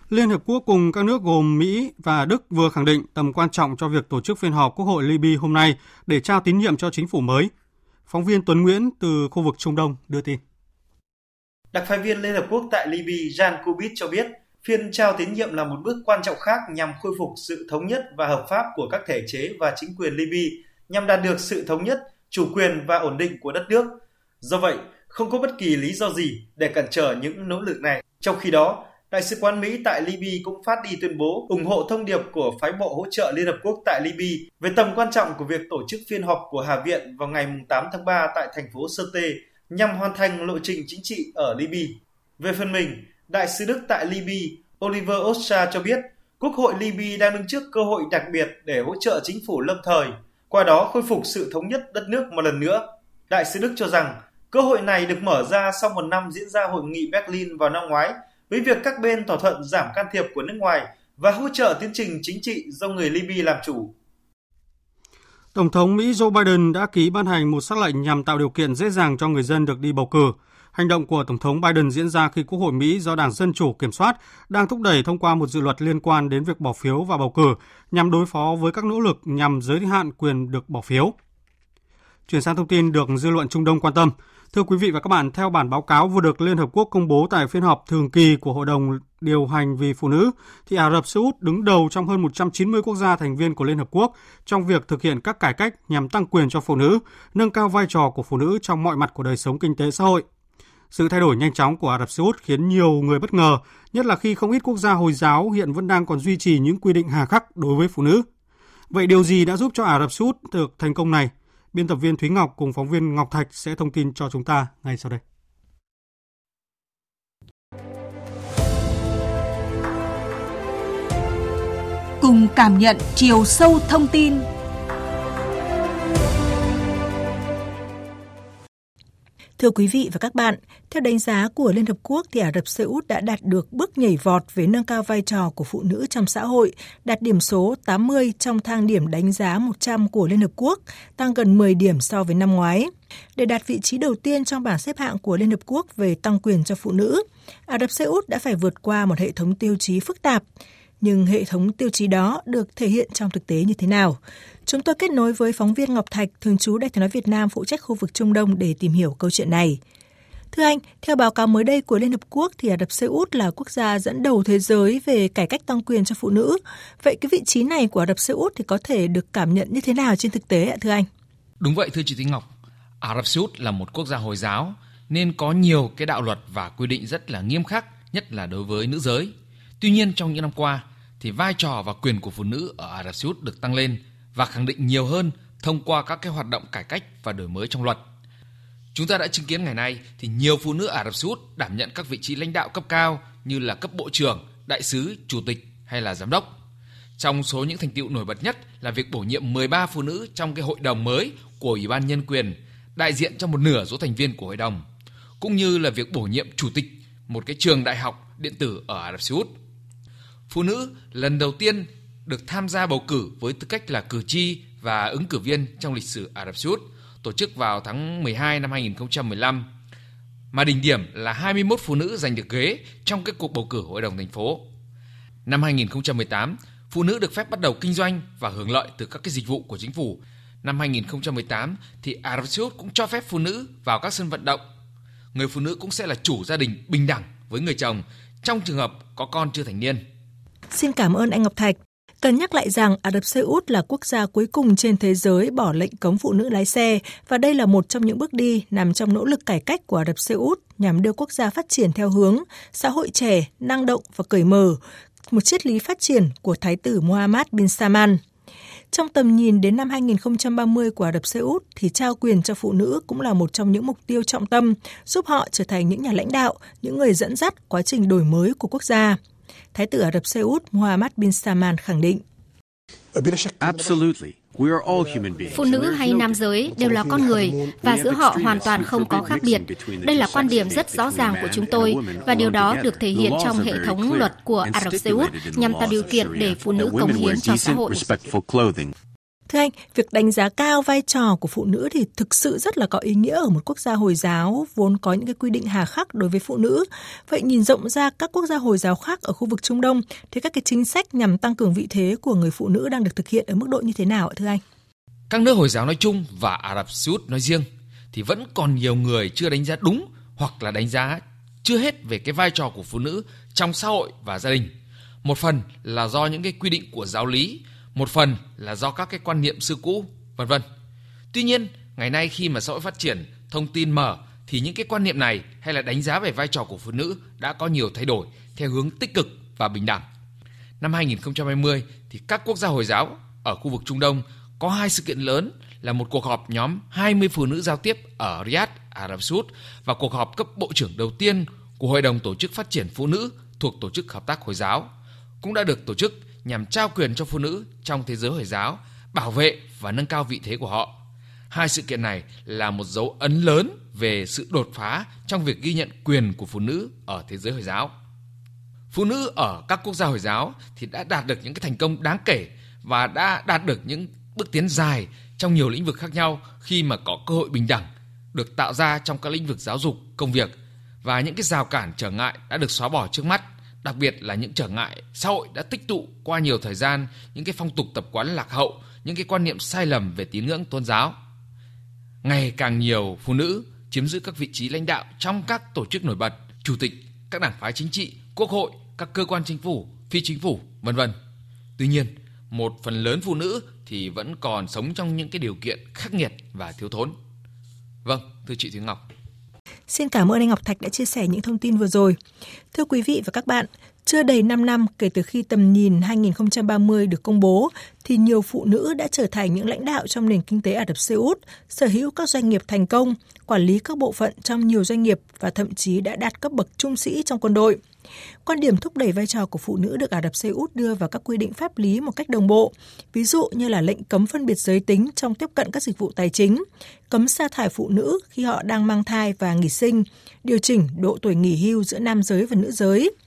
Liên Hợp Quốc cùng các nước gồm Mỹ và Đức vừa khẳng định tầm quan trọng cho việc tổ chức phiên họp Quốc hội Libya hôm nay để trao tín nhiệm cho chính phủ mới. Phóng viên Tuấn Nguyễn từ khu vực Trung Đông đưa tin. Đặc phái viên Liên Hợp Quốc tại Libya Jan Kubit cho biết, phiên trao tín nhiệm là một bước quan trọng khác nhằm khôi phục sự thống nhất và hợp pháp của các thể chế và chính quyền Libya nhằm đạt được sự thống nhất, chủ quyền và ổn định của đất nước. Do vậy, không có bất kỳ lý do gì để cản trở những nỗ lực này. Trong khi đó, Đại sứ quán Mỹ tại Libya cũng phát đi tuyên bố ủng hộ thông điệp của phái bộ hỗ trợ Liên Hợp Quốc tại Libya về tầm quan trọng của việc tổ chức phiên họp của Hạ viện vào ngày 8 tháng 3 tại thành phố Sirte nhằm hoàn thành lộ trình chính trị ở Libya. Về phần mình, Đại sứ Đức tại Libya Oliver Osha cho biết Quốc hội Libya đang đứng trước cơ hội đặc biệt để hỗ trợ chính phủ lâm thời, qua đó khôi phục sự thống nhất đất nước một lần nữa. Đại sứ Đức cho rằng cơ hội này được mở ra sau một năm diễn ra hội nghị Berlin vào năm ngoái với việc các bên thỏa thuận giảm can thiệp của nước ngoài và hỗ trợ tiến trình chính trị do người Libya làm chủ. Tổng thống Mỹ Joe Biden đã ký ban hành một sắc lệnh nhằm tạo điều kiện dễ dàng cho người dân được đi bầu cử. Hành động của Tổng thống Biden diễn ra khi Quốc hội Mỹ do Đảng Dân Chủ kiểm soát đang thúc đẩy thông qua một dự luật liên quan đến việc bỏ phiếu và bầu cử nhằm đối phó với các nỗ lực nhằm giới hạn quyền được bỏ phiếu. Chuyển sang thông tin được dư luận Trung Đông quan tâm. Thưa quý vị và các bạn, theo bản báo cáo vừa được Liên Hợp Quốc công bố tại phiên họp thường kỳ của Hội đồng điều hành vì phụ nữ, thì Ả Rập Xê Út đứng đầu trong hơn 190 quốc gia thành viên của Liên Hợp Quốc trong việc thực hiện các cải cách nhằm tăng quyền cho phụ nữ, nâng cao vai trò của phụ nữ trong mọi mặt của đời sống kinh tế xã hội. Sự thay đổi nhanh chóng của Ả Rập Xê Út khiến nhiều người bất ngờ, nhất là khi không ít quốc gia Hồi giáo hiện vẫn đang còn duy trì những quy định hà khắc đối với phụ nữ. Vậy điều gì đã giúp cho Ả Rập Xê Út được thành công này? Biên tập viên Thúy Ngọc cùng phóng viên Ngọc Thạch sẽ thông tin cho chúng ta ngay sau đây. Cùng cảm nhận chiều sâu thông tin Thưa quý vị và các bạn, theo đánh giá của Liên Hợp Quốc thì Ả Rập Xê Út đã đạt được bước nhảy vọt về nâng cao vai trò của phụ nữ trong xã hội, đạt điểm số 80 trong thang điểm đánh giá 100 của Liên Hợp Quốc, tăng gần 10 điểm so với năm ngoái. Để đạt vị trí đầu tiên trong bảng xếp hạng của Liên Hợp Quốc về tăng quyền cho phụ nữ, Ả Rập Xê Út đã phải vượt qua một hệ thống tiêu chí phức tạp. Nhưng hệ thống tiêu chí đó được thể hiện trong thực tế như thế nào? Chúng tôi kết nối với phóng viên Ngọc Thạch, thường trú Đại tiếng nói Việt Nam phụ trách khu vực Trung Đông để tìm hiểu câu chuyện này. Thưa anh, theo báo cáo mới đây của Liên Hợp Quốc thì Ả Rập Xê Út là quốc gia dẫn đầu thế giới về cải cách tăng quyền cho phụ nữ. Vậy cái vị trí này của Ả Rập Xê Út thì có thể được cảm nhận như thế nào trên thực tế ạ thưa anh? Đúng vậy thưa chị Thúy Ngọc. Ả Rập Xê Út là một quốc gia Hồi giáo nên có nhiều cái đạo luật và quy định rất là nghiêm khắc, nhất là đối với nữ giới. Tuy nhiên trong những năm qua thì vai trò và quyền của phụ nữ ở Ả Rập Xê Út được tăng lên và khẳng định nhiều hơn thông qua các cái hoạt động cải cách và đổi mới trong luật. Chúng ta đã chứng kiến ngày nay thì nhiều phụ nữ Ả Rập Xê Út đảm nhận các vị trí lãnh đạo cấp cao như là cấp bộ trưởng, đại sứ, chủ tịch hay là giám đốc. Trong số những thành tựu nổi bật nhất là việc bổ nhiệm 13 phụ nữ trong cái hội đồng mới của Ủy ban Nhân quyền, đại diện cho một nửa số thành viên của hội đồng, cũng như là việc bổ nhiệm chủ tịch một cái trường đại học điện tử ở Ả Rập Xê Út. Phụ nữ lần đầu tiên được tham gia bầu cử với tư cách là cử tri và ứng cử viên trong lịch sử Ả Rập Xê Út, tổ chức vào tháng 12 năm 2015, mà đỉnh điểm là 21 phụ nữ giành được ghế trong các cuộc bầu cử hội đồng thành phố. Năm 2018, phụ nữ được phép bắt đầu kinh doanh và hưởng lợi từ các cái dịch vụ của chính phủ. Năm 2018 thì Ả Rập Xê Út cũng cho phép phụ nữ vào các sân vận động. Người phụ nữ cũng sẽ là chủ gia đình bình đẳng với người chồng trong trường hợp có con chưa thành niên. Xin cảm ơn anh Ngọc Thạch. Cần nhắc lại rằng Ả Rập Xê Út là quốc gia cuối cùng trên thế giới bỏ lệnh cấm phụ nữ lái xe và đây là một trong những bước đi nằm trong nỗ lực cải cách của Ả Rập Xê Út nhằm đưa quốc gia phát triển theo hướng xã hội trẻ, năng động và cởi mở, một triết lý phát triển của Thái tử Mohammed bin Salman. Trong tầm nhìn đến năm 2030 của Ả Rập Xê Út thì trao quyền cho phụ nữ cũng là một trong những mục tiêu trọng tâm, giúp họ trở thành những nhà lãnh đạo, những người dẫn dắt quá trình đổi mới của quốc gia. Thái tử Ả Rập Xê Út Mohammed bin Salman khẳng định. Phụ nữ hay nam giới đều là con người và giữa họ hoàn toàn không có khác biệt. Đây là quan điểm rất rõ ràng của chúng tôi và điều đó được thể hiện trong hệ thống luật của Ả Rập Xê Út nhằm tạo điều kiện để phụ nữ cống hiến cho xã hội. Thưa anh, việc đánh giá cao vai trò của phụ nữ thì thực sự rất là có ý nghĩa ở một quốc gia Hồi giáo vốn có những cái quy định hà khắc đối với phụ nữ. Vậy nhìn rộng ra các quốc gia Hồi giáo khác ở khu vực Trung Đông thì các cái chính sách nhằm tăng cường vị thế của người phụ nữ đang được thực hiện ở mức độ như thế nào ạ thưa anh? Các nước Hồi giáo nói chung và Ả Rập Xê Út nói riêng thì vẫn còn nhiều người chưa đánh giá đúng hoặc là đánh giá chưa hết về cái vai trò của phụ nữ trong xã hội và gia đình. Một phần là do những cái quy định của giáo lý một phần là do các cái quan niệm xưa cũ, vân vân. Tuy nhiên, ngày nay khi mà xã hội phát triển, thông tin mở thì những cái quan niệm này hay là đánh giá về vai trò của phụ nữ đã có nhiều thay đổi theo hướng tích cực và bình đẳng. Năm 2020 thì các quốc gia Hồi giáo ở khu vực Trung Đông có hai sự kiện lớn là một cuộc họp nhóm 20 phụ nữ giao tiếp ở Riyadh, Ả Rập Xê Út và cuộc họp cấp bộ trưởng đầu tiên của Hội đồng Tổ chức Phát triển Phụ nữ thuộc Tổ chức Hợp tác Hồi giáo cũng đã được tổ chức nhằm trao quyền cho phụ nữ trong thế giới Hồi giáo, bảo vệ và nâng cao vị thế của họ. Hai sự kiện này là một dấu ấn lớn về sự đột phá trong việc ghi nhận quyền của phụ nữ ở thế giới Hồi giáo. Phụ nữ ở các quốc gia Hồi giáo thì đã đạt được những cái thành công đáng kể và đã đạt được những bước tiến dài trong nhiều lĩnh vực khác nhau khi mà có cơ hội bình đẳng được tạo ra trong các lĩnh vực giáo dục, công việc và những cái rào cản trở ngại đã được xóa bỏ trước mắt đặc biệt là những trở ngại xã hội đã tích tụ qua nhiều thời gian, những cái phong tục tập quán lạc hậu, những cái quan niệm sai lầm về tín ngưỡng tôn giáo. ngày càng nhiều phụ nữ chiếm giữ các vị trí lãnh đạo trong các tổ chức nổi bật, chủ tịch các đảng phái chính trị, quốc hội, các cơ quan chính phủ, phi chính phủ, vân vân. Tuy nhiên, một phần lớn phụ nữ thì vẫn còn sống trong những cái điều kiện khắc nghiệt và thiếu thốn. Vâng, thưa chị Thúy Ngọc. Xin cảm ơn anh Ngọc Thạch đã chia sẻ những thông tin vừa rồi. Thưa quý vị và các bạn, chưa đầy 5 năm kể từ khi tầm nhìn 2030 được công bố, thì nhiều phụ nữ đã trở thành những lãnh đạo trong nền kinh tế Ả Rập Xê Út, sở hữu các doanh nghiệp thành công, quản lý các bộ phận trong nhiều doanh nghiệp và thậm chí đã đạt cấp bậc trung sĩ trong quân đội. Quan điểm thúc đẩy vai trò của phụ nữ được Ả Rập Xê Út đưa vào các quy định pháp lý một cách đồng bộ, ví dụ như là lệnh cấm phân biệt giới tính trong tiếp cận các dịch vụ tài chính, cấm sa thải phụ nữ khi họ đang mang thai và nghỉ sinh, điều chỉnh độ tuổi nghỉ hưu giữa nam giới và nữ giới –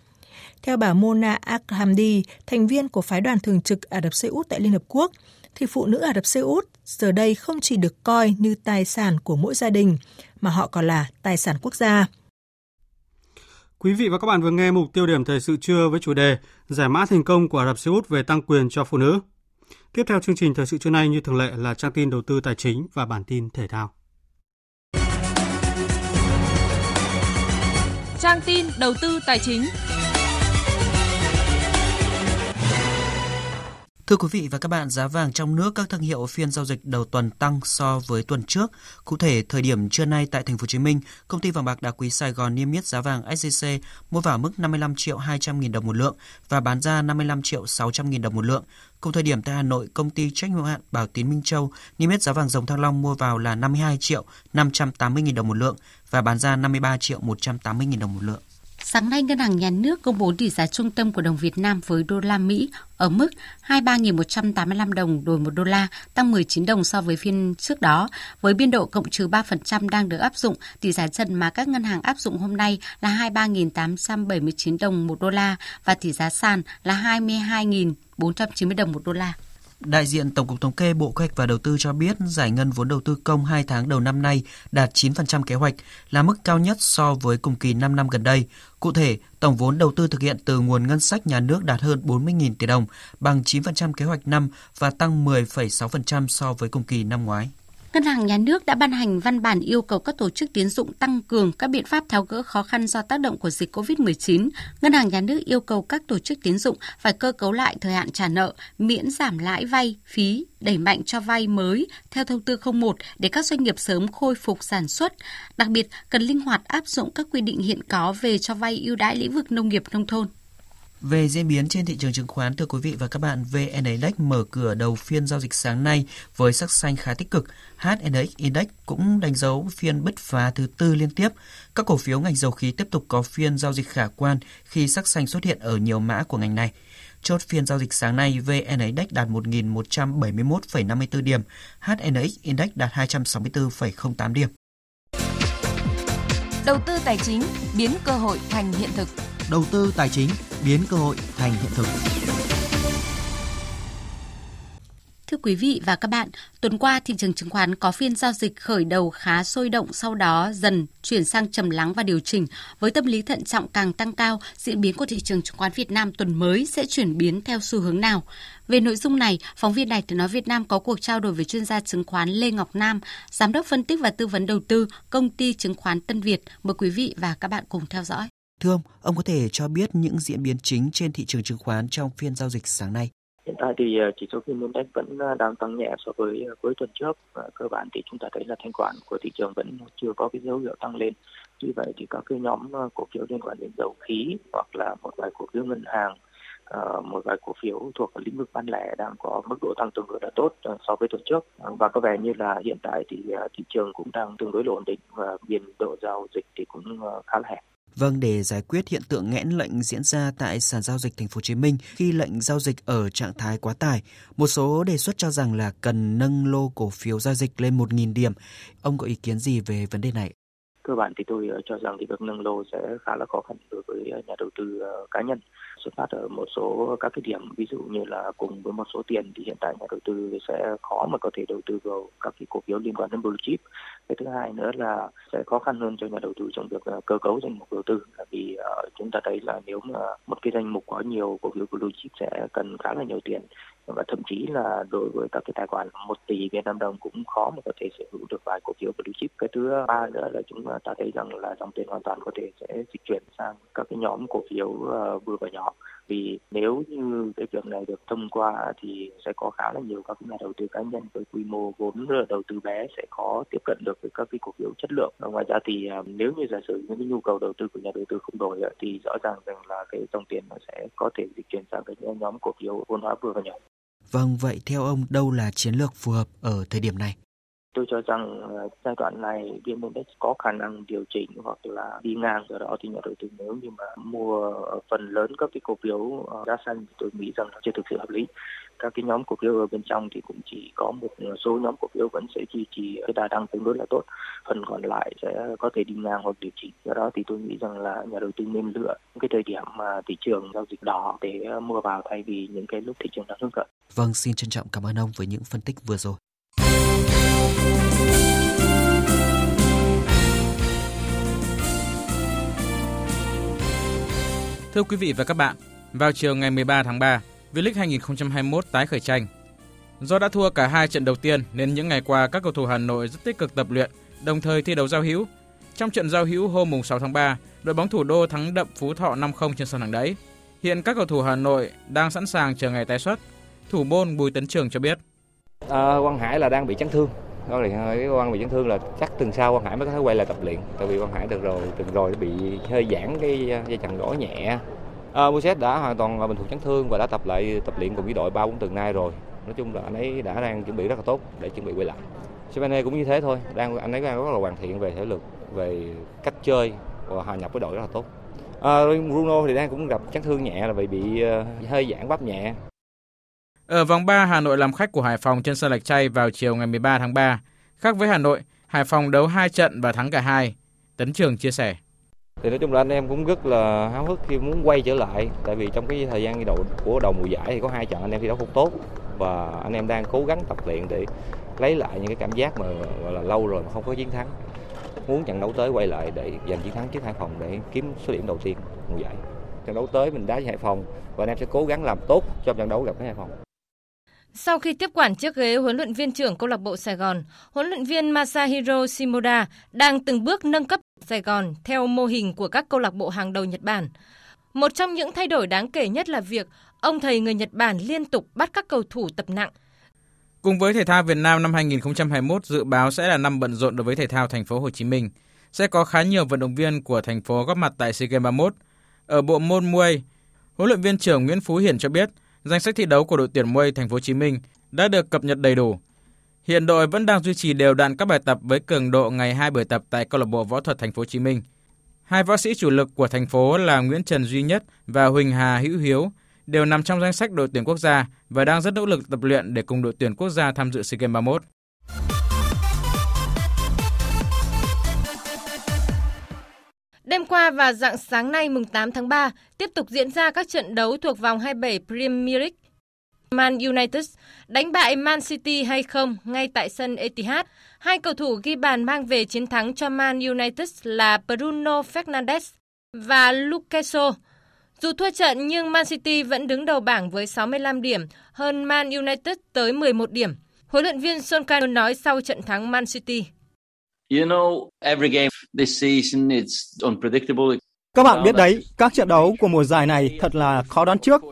theo bà Mona Akhamdi, thành viên của phái đoàn thường trực Ả Rập Xê Út tại Liên Hợp Quốc, thì phụ nữ Ả Rập Xê Út giờ đây không chỉ được coi như tài sản của mỗi gia đình, mà họ còn là tài sản quốc gia. Quý vị và các bạn vừa nghe mục tiêu điểm thời sự trưa với chủ đề Giải mã thành công của Ả Rập Xê Út về tăng quyền cho phụ nữ. Tiếp theo chương trình thời sự trưa nay như thường lệ là trang tin đầu tư tài chính và bản tin thể thao. Trang tin đầu tư tài chính. Thưa quý vị và các bạn, giá vàng trong nước các thương hiệu phiên giao dịch đầu tuần tăng so với tuần trước. Cụ thể, thời điểm trưa nay tại thành phố Hồ Chí Minh, công ty vàng bạc đá quý Sài Gòn niêm yết giá vàng SJC mua vào mức 55 triệu 200 nghìn đồng một lượng và bán ra 55 triệu 600 nghìn đồng một lượng. Cùng thời điểm tại Hà Nội, công ty trách nhiệm hạn Bảo Tín Minh Châu niêm yết giá vàng dòng thăng long mua vào là 52 triệu 580 nghìn đồng một lượng và bán ra 53 triệu 180 nghìn đồng một lượng. Sáng nay, Ngân hàng Nhà nước công bố tỷ giá trung tâm của đồng Việt Nam với đô la Mỹ ở mức 23.185 đồng đổi một đô la, tăng 19 đồng so với phiên trước đó. Với biên độ cộng trừ 3% đang được áp dụng, tỷ giá trần mà các ngân hàng áp dụng hôm nay là 23.879 đồng một đô la và tỷ giá sàn là 22.490 đồng một đô la. Đại diện Tổng cục Thống kê Bộ Kế hoạch và Đầu tư cho biết giải ngân vốn đầu tư công 2 tháng đầu năm nay đạt 9% kế hoạch, là mức cao nhất so với cùng kỳ 5 năm gần đây. Cụ thể, tổng vốn đầu tư thực hiện từ nguồn ngân sách nhà nước đạt hơn 40.000 tỷ đồng, bằng 9% kế hoạch năm và tăng 10,6% so với cùng kỳ năm ngoái. Ngân hàng Nhà nước đã ban hành văn bản yêu cầu các tổ chức tiến dụng tăng cường các biện pháp tháo gỡ khó khăn do tác động của dịch COVID-19. Ngân hàng Nhà nước yêu cầu các tổ chức tiến dụng phải cơ cấu lại thời hạn trả nợ, miễn giảm lãi vay, phí, đẩy mạnh cho vay mới theo thông tư 01 để các doanh nghiệp sớm khôi phục sản xuất. Đặc biệt, cần linh hoạt áp dụng các quy định hiện có về cho vay ưu đãi lĩnh vực nông nghiệp nông thôn. Về diễn biến trên thị trường chứng khoán, thưa quý vị và các bạn, VN Index mở cửa đầu phiên giao dịch sáng nay với sắc xanh khá tích cực. HNX Index cũng đánh dấu phiên bứt phá thứ tư liên tiếp. Các cổ phiếu ngành dầu khí tiếp tục có phiên giao dịch khả quan khi sắc xanh xuất hiện ở nhiều mã của ngành này. Chốt phiên giao dịch sáng nay, VN Index đạt 1.171,54 điểm, HNX Index đạt 264,08 điểm. Đầu tư tài chính biến cơ hội thành hiện thực đầu tư tài chính biến cơ hội thành hiện thực. Thưa quý vị và các bạn, tuần qua thị trường chứng khoán có phiên giao dịch khởi đầu khá sôi động sau đó dần chuyển sang trầm lắng và điều chỉnh. Với tâm lý thận trọng càng tăng cao, diễn biến của thị trường chứng khoán Việt Nam tuần mới sẽ chuyển biến theo xu hướng nào? Về nội dung này, phóng viên Đài Tiếng Nói Việt Nam có cuộc trao đổi với chuyên gia chứng khoán Lê Ngọc Nam, Giám đốc phân tích và tư vấn đầu tư công ty chứng khoán Tân Việt. Mời quý vị và các bạn cùng theo dõi. Thưa ông, ông có thể cho biết những diễn biến chính trên thị trường chứng khoán trong phiên giao dịch sáng nay? Hiện tại thì ờ, chỉ số VN Index vẫn ờ, đang tăng nhẹ so với ờ, cuối tuần trước. Cơ bản thì chúng ta thấy là thanh khoản của thị trường vẫn chưa có cái dấu hiệu tăng lên. Tuy vậy thì các cái nhóm cổ phiếu liên quan đến dầu khí hoặc là một vài cổ phiếu ngân hàng một vài cổ phiếu thuộc lĩnh vực bán lẻ đang có mức độ tăng tương đối là tốt so với tuần trước và có vẻ như là hiện tại thì thị trường cũng đang tương đối ổn định và biên độ giao dịch thì cũng khá là hẹp. Vâng, để giải quyết hiện tượng nghẽn lệnh diễn ra tại sàn giao dịch thành phố Hồ Chí Minh khi lệnh giao dịch ở trạng thái quá tải, một số đề xuất cho rằng là cần nâng lô cổ phiếu giao dịch lên 1.000 điểm. Ông có ý kiến gì về vấn đề này? Cơ bản thì tôi ờ, cho rằng thì việc nâng lô sẽ khá là khó khăn đối với ờ, nhà đầu tư ờ, cá nhân xuất phát ở một số các cái điểm ví dụ như là cùng với một số tiền thì hiện tại nhà đầu tư sẽ khó mà có thể đầu tư vào các cái cổ phiếu liên quan đến blue chip. Cái thứ hai nữa là sẽ khó khăn hơn cho nhà đầu tư trong việc ờ, cơ cấu danh mục đầu tư vì uh, chúng ta thấy là nếu mà một cái danh mục có nhiều cổ phiếu blue chip sẽ cần khá là nhiều tiền và thậm chí là đối với các cái tài khoản, một tỷ Việt Nam đồng cũng khó mà có thể sở hữu được vài cổ phiếu blue chip. Cái thứ ba nữa là chúng ta thấy rằng là dòng tiền hoàn toàn có thể sẽ dịch chuyển sang các cái nhóm cổ phiếu ờ, vừa và nhỏ vì nếu như cái việc này được thông qua thì sẽ có khá là nhiều các nhà đầu tư cá nhân với quy mô vốn đầu tư bé sẽ khó tiếp cận được với các cái cổ phiếu chất lượng. Và ngoài ra thì ờ, nếu như giả sử những cái nhu cầu đầu tư của nhà đầu tư không đổi thì rõ ràng rằng là cái dòng tiền nó sẽ có thể dịch chuyển sang cái nhóm cổ phiếu vốn hóa vừa và nhỏ. Vâng, vậy theo ông đâu là chiến lược phù hợp ở thời điểm này? Tôi cho rằng ờ, giai đoạn này VN Index có khả năng điều chỉnh hoặc là đi ngang do đó thì nhà đầu tư nếu như mà mua phần lớn các cái cổ phiếu ờ, giá xanh thì tôi nghĩ rằng nó chưa thực sự hợp lý các cái nhóm cổ phiếu ở bên trong thì cũng chỉ có một ờ, số nhóm cổ phiếu vẫn sẽ duy trì cái đà tăng tương đối là tốt phần còn lại sẽ có thể đi ngang hoặc điều chỉnh do đó thì tôi nghĩ rằng là nhà đầu tư nên lựa cái thời điểm mà thị trường giao dịch đỏ để mua vào thay vì những cái lúc thị trường đang hướng cận. Vâng, xin trân trọng cảm ơn ông với những phân tích vừa rồi. Thưa quý vị và các bạn, vào chiều ngày 13 tháng 3, V-League 2021 tái khởi tranh. Do đã thua cả hai trận đầu tiên nên những ngày qua các cầu thủ Hà Nội rất tích cực tập luyện, đồng thời thi đấu giao hữu. Trong trận giao hữu hôm 6 tháng 3, đội bóng thủ đô thắng đậm Phú Thọ 5-0 trên sân hàng đẫy. Hiện các cầu thủ Hà Nội đang sẵn sàng chờ ngày tái xuất. Thủ môn Bùi Tấn Trường cho biết. À, Quang Hải là đang bị chấn thương. Đó là cái quan bị chấn thương là chắc tuần sau Quang Hải mới có thể quay lại tập luyện. Tại vì Quang Hải được rồi, từng rồi bị hơi giãn cái uh, dây chằng gỗ nhẹ À, Muset đã hoàn toàn bình phục chấn thương và đã tập lại tập luyện cùng với đội ba bốn tuần nay rồi. Nói chung là anh ấy đã đang chuẩn bị rất là tốt để chuẩn bị quay lại. Sibane cũng như thế thôi, đang anh ấy đang rất là hoàn thiện về thể lực, về cách chơi và hòa nhập với đội rất là tốt. À, Bruno thì đang cũng gặp chấn thương nhẹ là vì bị uh, hơi giãn bắp nhẹ. Ở vòng 3, Hà Nội làm khách của Hải Phòng trên sân Lạch Tray vào chiều ngày 13 tháng 3. Khác với Hà Nội, Hải Phòng đấu 2 trận và thắng cả hai. Tấn Trường chia sẻ thì nói chung là anh em cũng rất là háo hức khi muốn quay trở lại tại vì trong cái thời gian đầu của đầu mùa giải thì có hai trận anh em thi đấu không tốt và anh em đang cố gắng tập luyện để lấy lại những cái cảm giác mà gọi là lâu rồi mà không có chiến thắng muốn trận đấu tới quay lại để giành chiến thắng trước Hải Phòng để kiếm số điểm đầu tiên mùa giải trận đấu tới mình đá với Hải Phòng và anh em sẽ cố gắng làm tốt trong trận đấu gặp với Hải Phòng sau khi tiếp quản chiếc ghế huấn luyện viên trưởng câu lạc bộ Sài Gòn, huấn luyện viên Masahiro Shimoda đang từng bước nâng cấp Sài Gòn theo mô hình của các câu lạc bộ hàng đầu Nhật Bản. Một trong những thay đổi đáng kể nhất là việc ông thầy người Nhật Bản liên tục bắt các cầu thủ tập nặng. Cùng với thể thao Việt Nam năm 2021 dự báo sẽ là năm bận rộn đối với thể thao thành phố Hồ Chí Minh. Sẽ có khá nhiều vận động viên của thành phố góp mặt tại SEA Games 31. Ở bộ môn muay, huấn luyện viên trưởng Nguyễn Phú Hiển cho biết danh sách thi đấu của đội tuyển muay thành phố Hồ Chí Minh đã được cập nhật đầy đủ. Hiện đội vẫn đang duy trì đều đặn các bài tập với cường độ ngày hai buổi tập tại câu lạc bộ võ thuật thành phố Hồ Chí Minh. Hai võ sĩ chủ lực của thành phố là Nguyễn Trần Duy Nhất và Huỳnh Hà Hữu Hiếu đều nằm trong danh sách đội tuyển quốc gia và đang rất nỗ lực tập luyện để cùng đội tuyển quốc gia tham dự SEA Games 31. Đêm qua và dạng sáng nay mùng 8 tháng 3 tiếp tục diễn ra các trận đấu thuộc vòng 27 Premier League Man United đánh bại Man City hay không ngay tại sân Etihad. Hai cầu thủ ghi bàn mang về chiến thắng cho Man United là Bruno Fernandes và Luke Dù thua trận nhưng Man City vẫn đứng đầu bảng với 65 điểm, hơn Man United tới 11 điểm. Huấn luyện viên Solskjaer nói sau trận thắng Man City. You know, every game this season it's unpredictable. Các bạn biết đấy, các trận đấu của mùa giải này thật là khó đoán trước.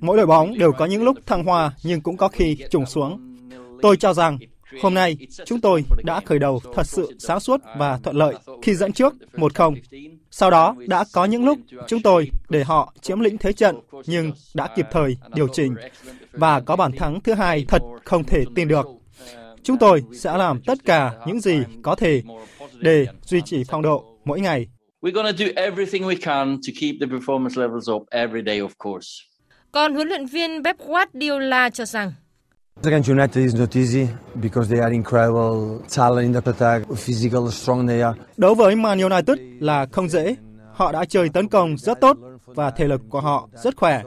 Mỗi đội bóng đều có những lúc thăng hoa nhưng cũng có khi trùng xuống. Tôi cho rằng hôm nay chúng tôi đã khởi đầu thật sự sáng suốt và thuận lợi khi dẫn trước 1-0. Sau đó đã có những lúc chúng tôi để họ chiếm lĩnh thế trận nhưng đã kịp thời điều chỉnh và có bàn thắng thứ hai thật không thể tin được. Chúng tôi sẽ làm tất cả những gì có thể để duy trì phong độ mỗi ngày. We're going to do everything we can to keep the performance levels up every day, of course. Còn huấn luyện viên Pep Guardiola cho rằng Against United is not easy because they are incredible talent in the attack, physical strong they are. Đấu với Man United là không dễ. Họ đã chơi tấn công rất tốt và thể lực của họ rất khỏe.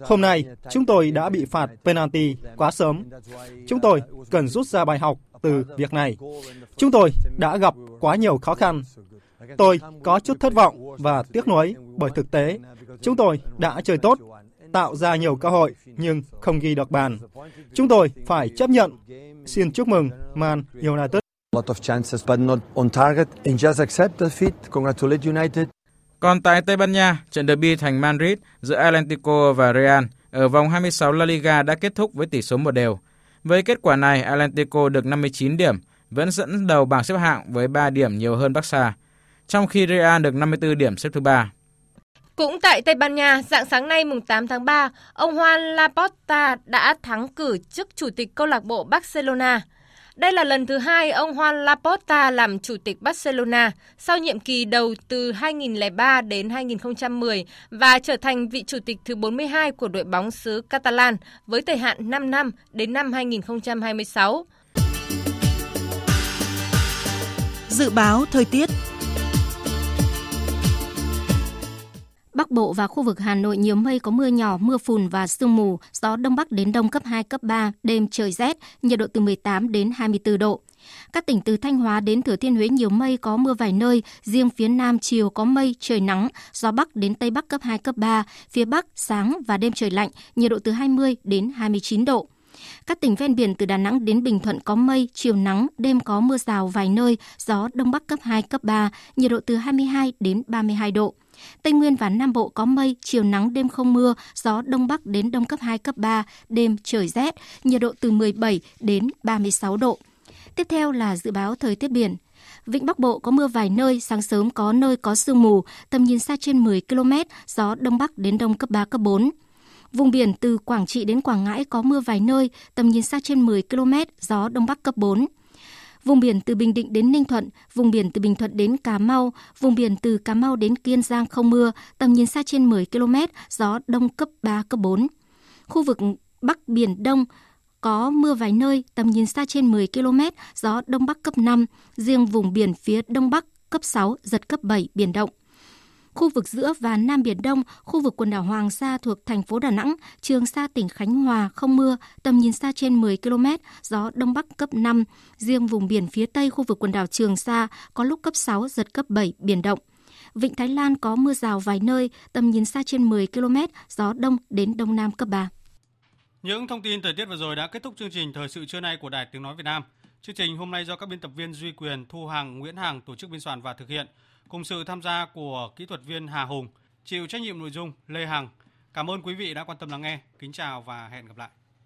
Hôm nay, chúng tôi đã bị phạt penalty quá sớm. Chúng tôi cần rút ra bài học từ việc này. Chúng tôi đã gặp quá nhiều khó khăn Tôi có chút thất vọng và tiếc nuối bởi thực tế chúng tôi đã chơi tốt. tạo ra nhiều cơ hội nhưng không ghi được bàn. Chúng tôi phải chấp nhận. Xin chúc mừng Man United. lot of chances but not on target and just accept defeat. Congratulate United. Còn tại Tây Ban Nha, trận derby thành Madrid giữa Atlético và Real ở vòng 26 La Liga đã kết thúc với tỷ số một đều. Với kết quả này, Atlético được 59 điểm, vẫn dẫn đầu bảng xếp hạng với 3 điểm nhiều hơn Barca, trong khi Real được 54 điểm xếp thứ ba. Cũng tại Tây Ban Nha, dạng sáng nay mùng 8 tháng 3, ông Juan Laporta đã thắng cử chức chủ tịch câu lạc bộ Barcelona. Đây là lần thứ hai ông Juan Laporta làm chủ tịch Barcelona sau nhiệm kỳ đầu từ 2003 đến 2010 và trở thành vị chủ tịch thứ 42 của đội bóng xứ Catalan với thời hạn 5 năm đến năm 2026. Dự báo thời tiết Bắc Bộ và khu vực Hà Nội nhiều mây có mưa nhỏ, mưa phùn và sương mù, gió đông bắc đến đông cấp 2, cấp 3, đêm trời rét, nhiệt độ từ 18 đến 24 độ. Các tỉnh từ Thanh Hóa đến Thừa Thiên Huế nhiều mây có mưa vài nơi, riêng phía Nam chiều có mây, trời nắng, gió Bắc đến Tây Bắc cấp 2, cấp 3, phía Bắc sáng và đêm trời lạnh, nhiệt độ từ 20 đến 29 độ. Các tỉnh ven biển từ Đà Nẵng đến Bình Thuận có mây, chiều nắng, đêm có mưa rào vài nơi, gió Đông Bắc cấp 2, cấp 3, nhiệt độ từ 22 đến 32 độ. Tây Nguyên và Nam Bộ có mây, chiều nắng đêm không mưa, gió Đông Bắc đến Đông cấp 2, cấp 3, đêm trời rét, nhiệt độ từ 17 đến 36 độ. Tiếp theo là dự báo thời tiết biển. Vịnh Bắc Bộ có mưa vài nơi, sáng sớm có nơi có sương mù, tầm nhìn xa trên 10 km, gió Đông Bắc đến Đông cấp 3, cấp 4. Vùng biển từ Quảng Trị đến Quảng Ngãi có mưa vài nơi, tầm nhìn xa trên 10 km, gió Đông Bắc cấp 4. Vùng biển từ Bình Định đến Ninh Thuận, vùng biển từ Bình Thuận đến Cà Mau, vùng biển từ Cà Mau đến Kiên Giang không mưa, tầm nhìn xa trên 10 km, gió Đông cấp 3, cấp 4. Khu vực Bắc Biển Đông có mưa vài nơi, tầm nhìn xa trên 10 km, gió Đông Bắc cấp 5, riêng vùng biển phía Đông Bắc cấp 6, giật cấp 7, biển động. Khu vực giữa và Nam Biển Đông, khu vực quần đảo Hoàng Sa thuộc thành phố Đà Nẵng, Trường Sa tỉnh Khánh Hòa không mưa, tầm nhìn xa trên 10 km, gió Đông Bắc cấp 5. Riêng vùng biển phía Tây khu vực quần đảo Trường Sa có lúc cấp 6, giật cấp 7, biển động. Vịnh Thái Lan có mưa rào vài nơi, tầm nhìn xa trên 10 km, gió Đông đến Đông Nam cấp 3. Những thông tin thời tiết vừa rồi đã kết thúc chương trình Thời sự trưa nay của Đài Tiếng Nói Việt Nam. Chương trình hôm nay do các biên tập viên Duy Quyền, Thu Hằng, Nguyễn Hằng tổ chức biên soạn và thực hiện cùng sự tham gia của kỹ thuật viên Hà Hùng, chịu trách nhiệm nội dung Lê Hằng. Cảm ơn quý vị đã quan tâm lắng nghe. Kính chào và hẹn gặp lại.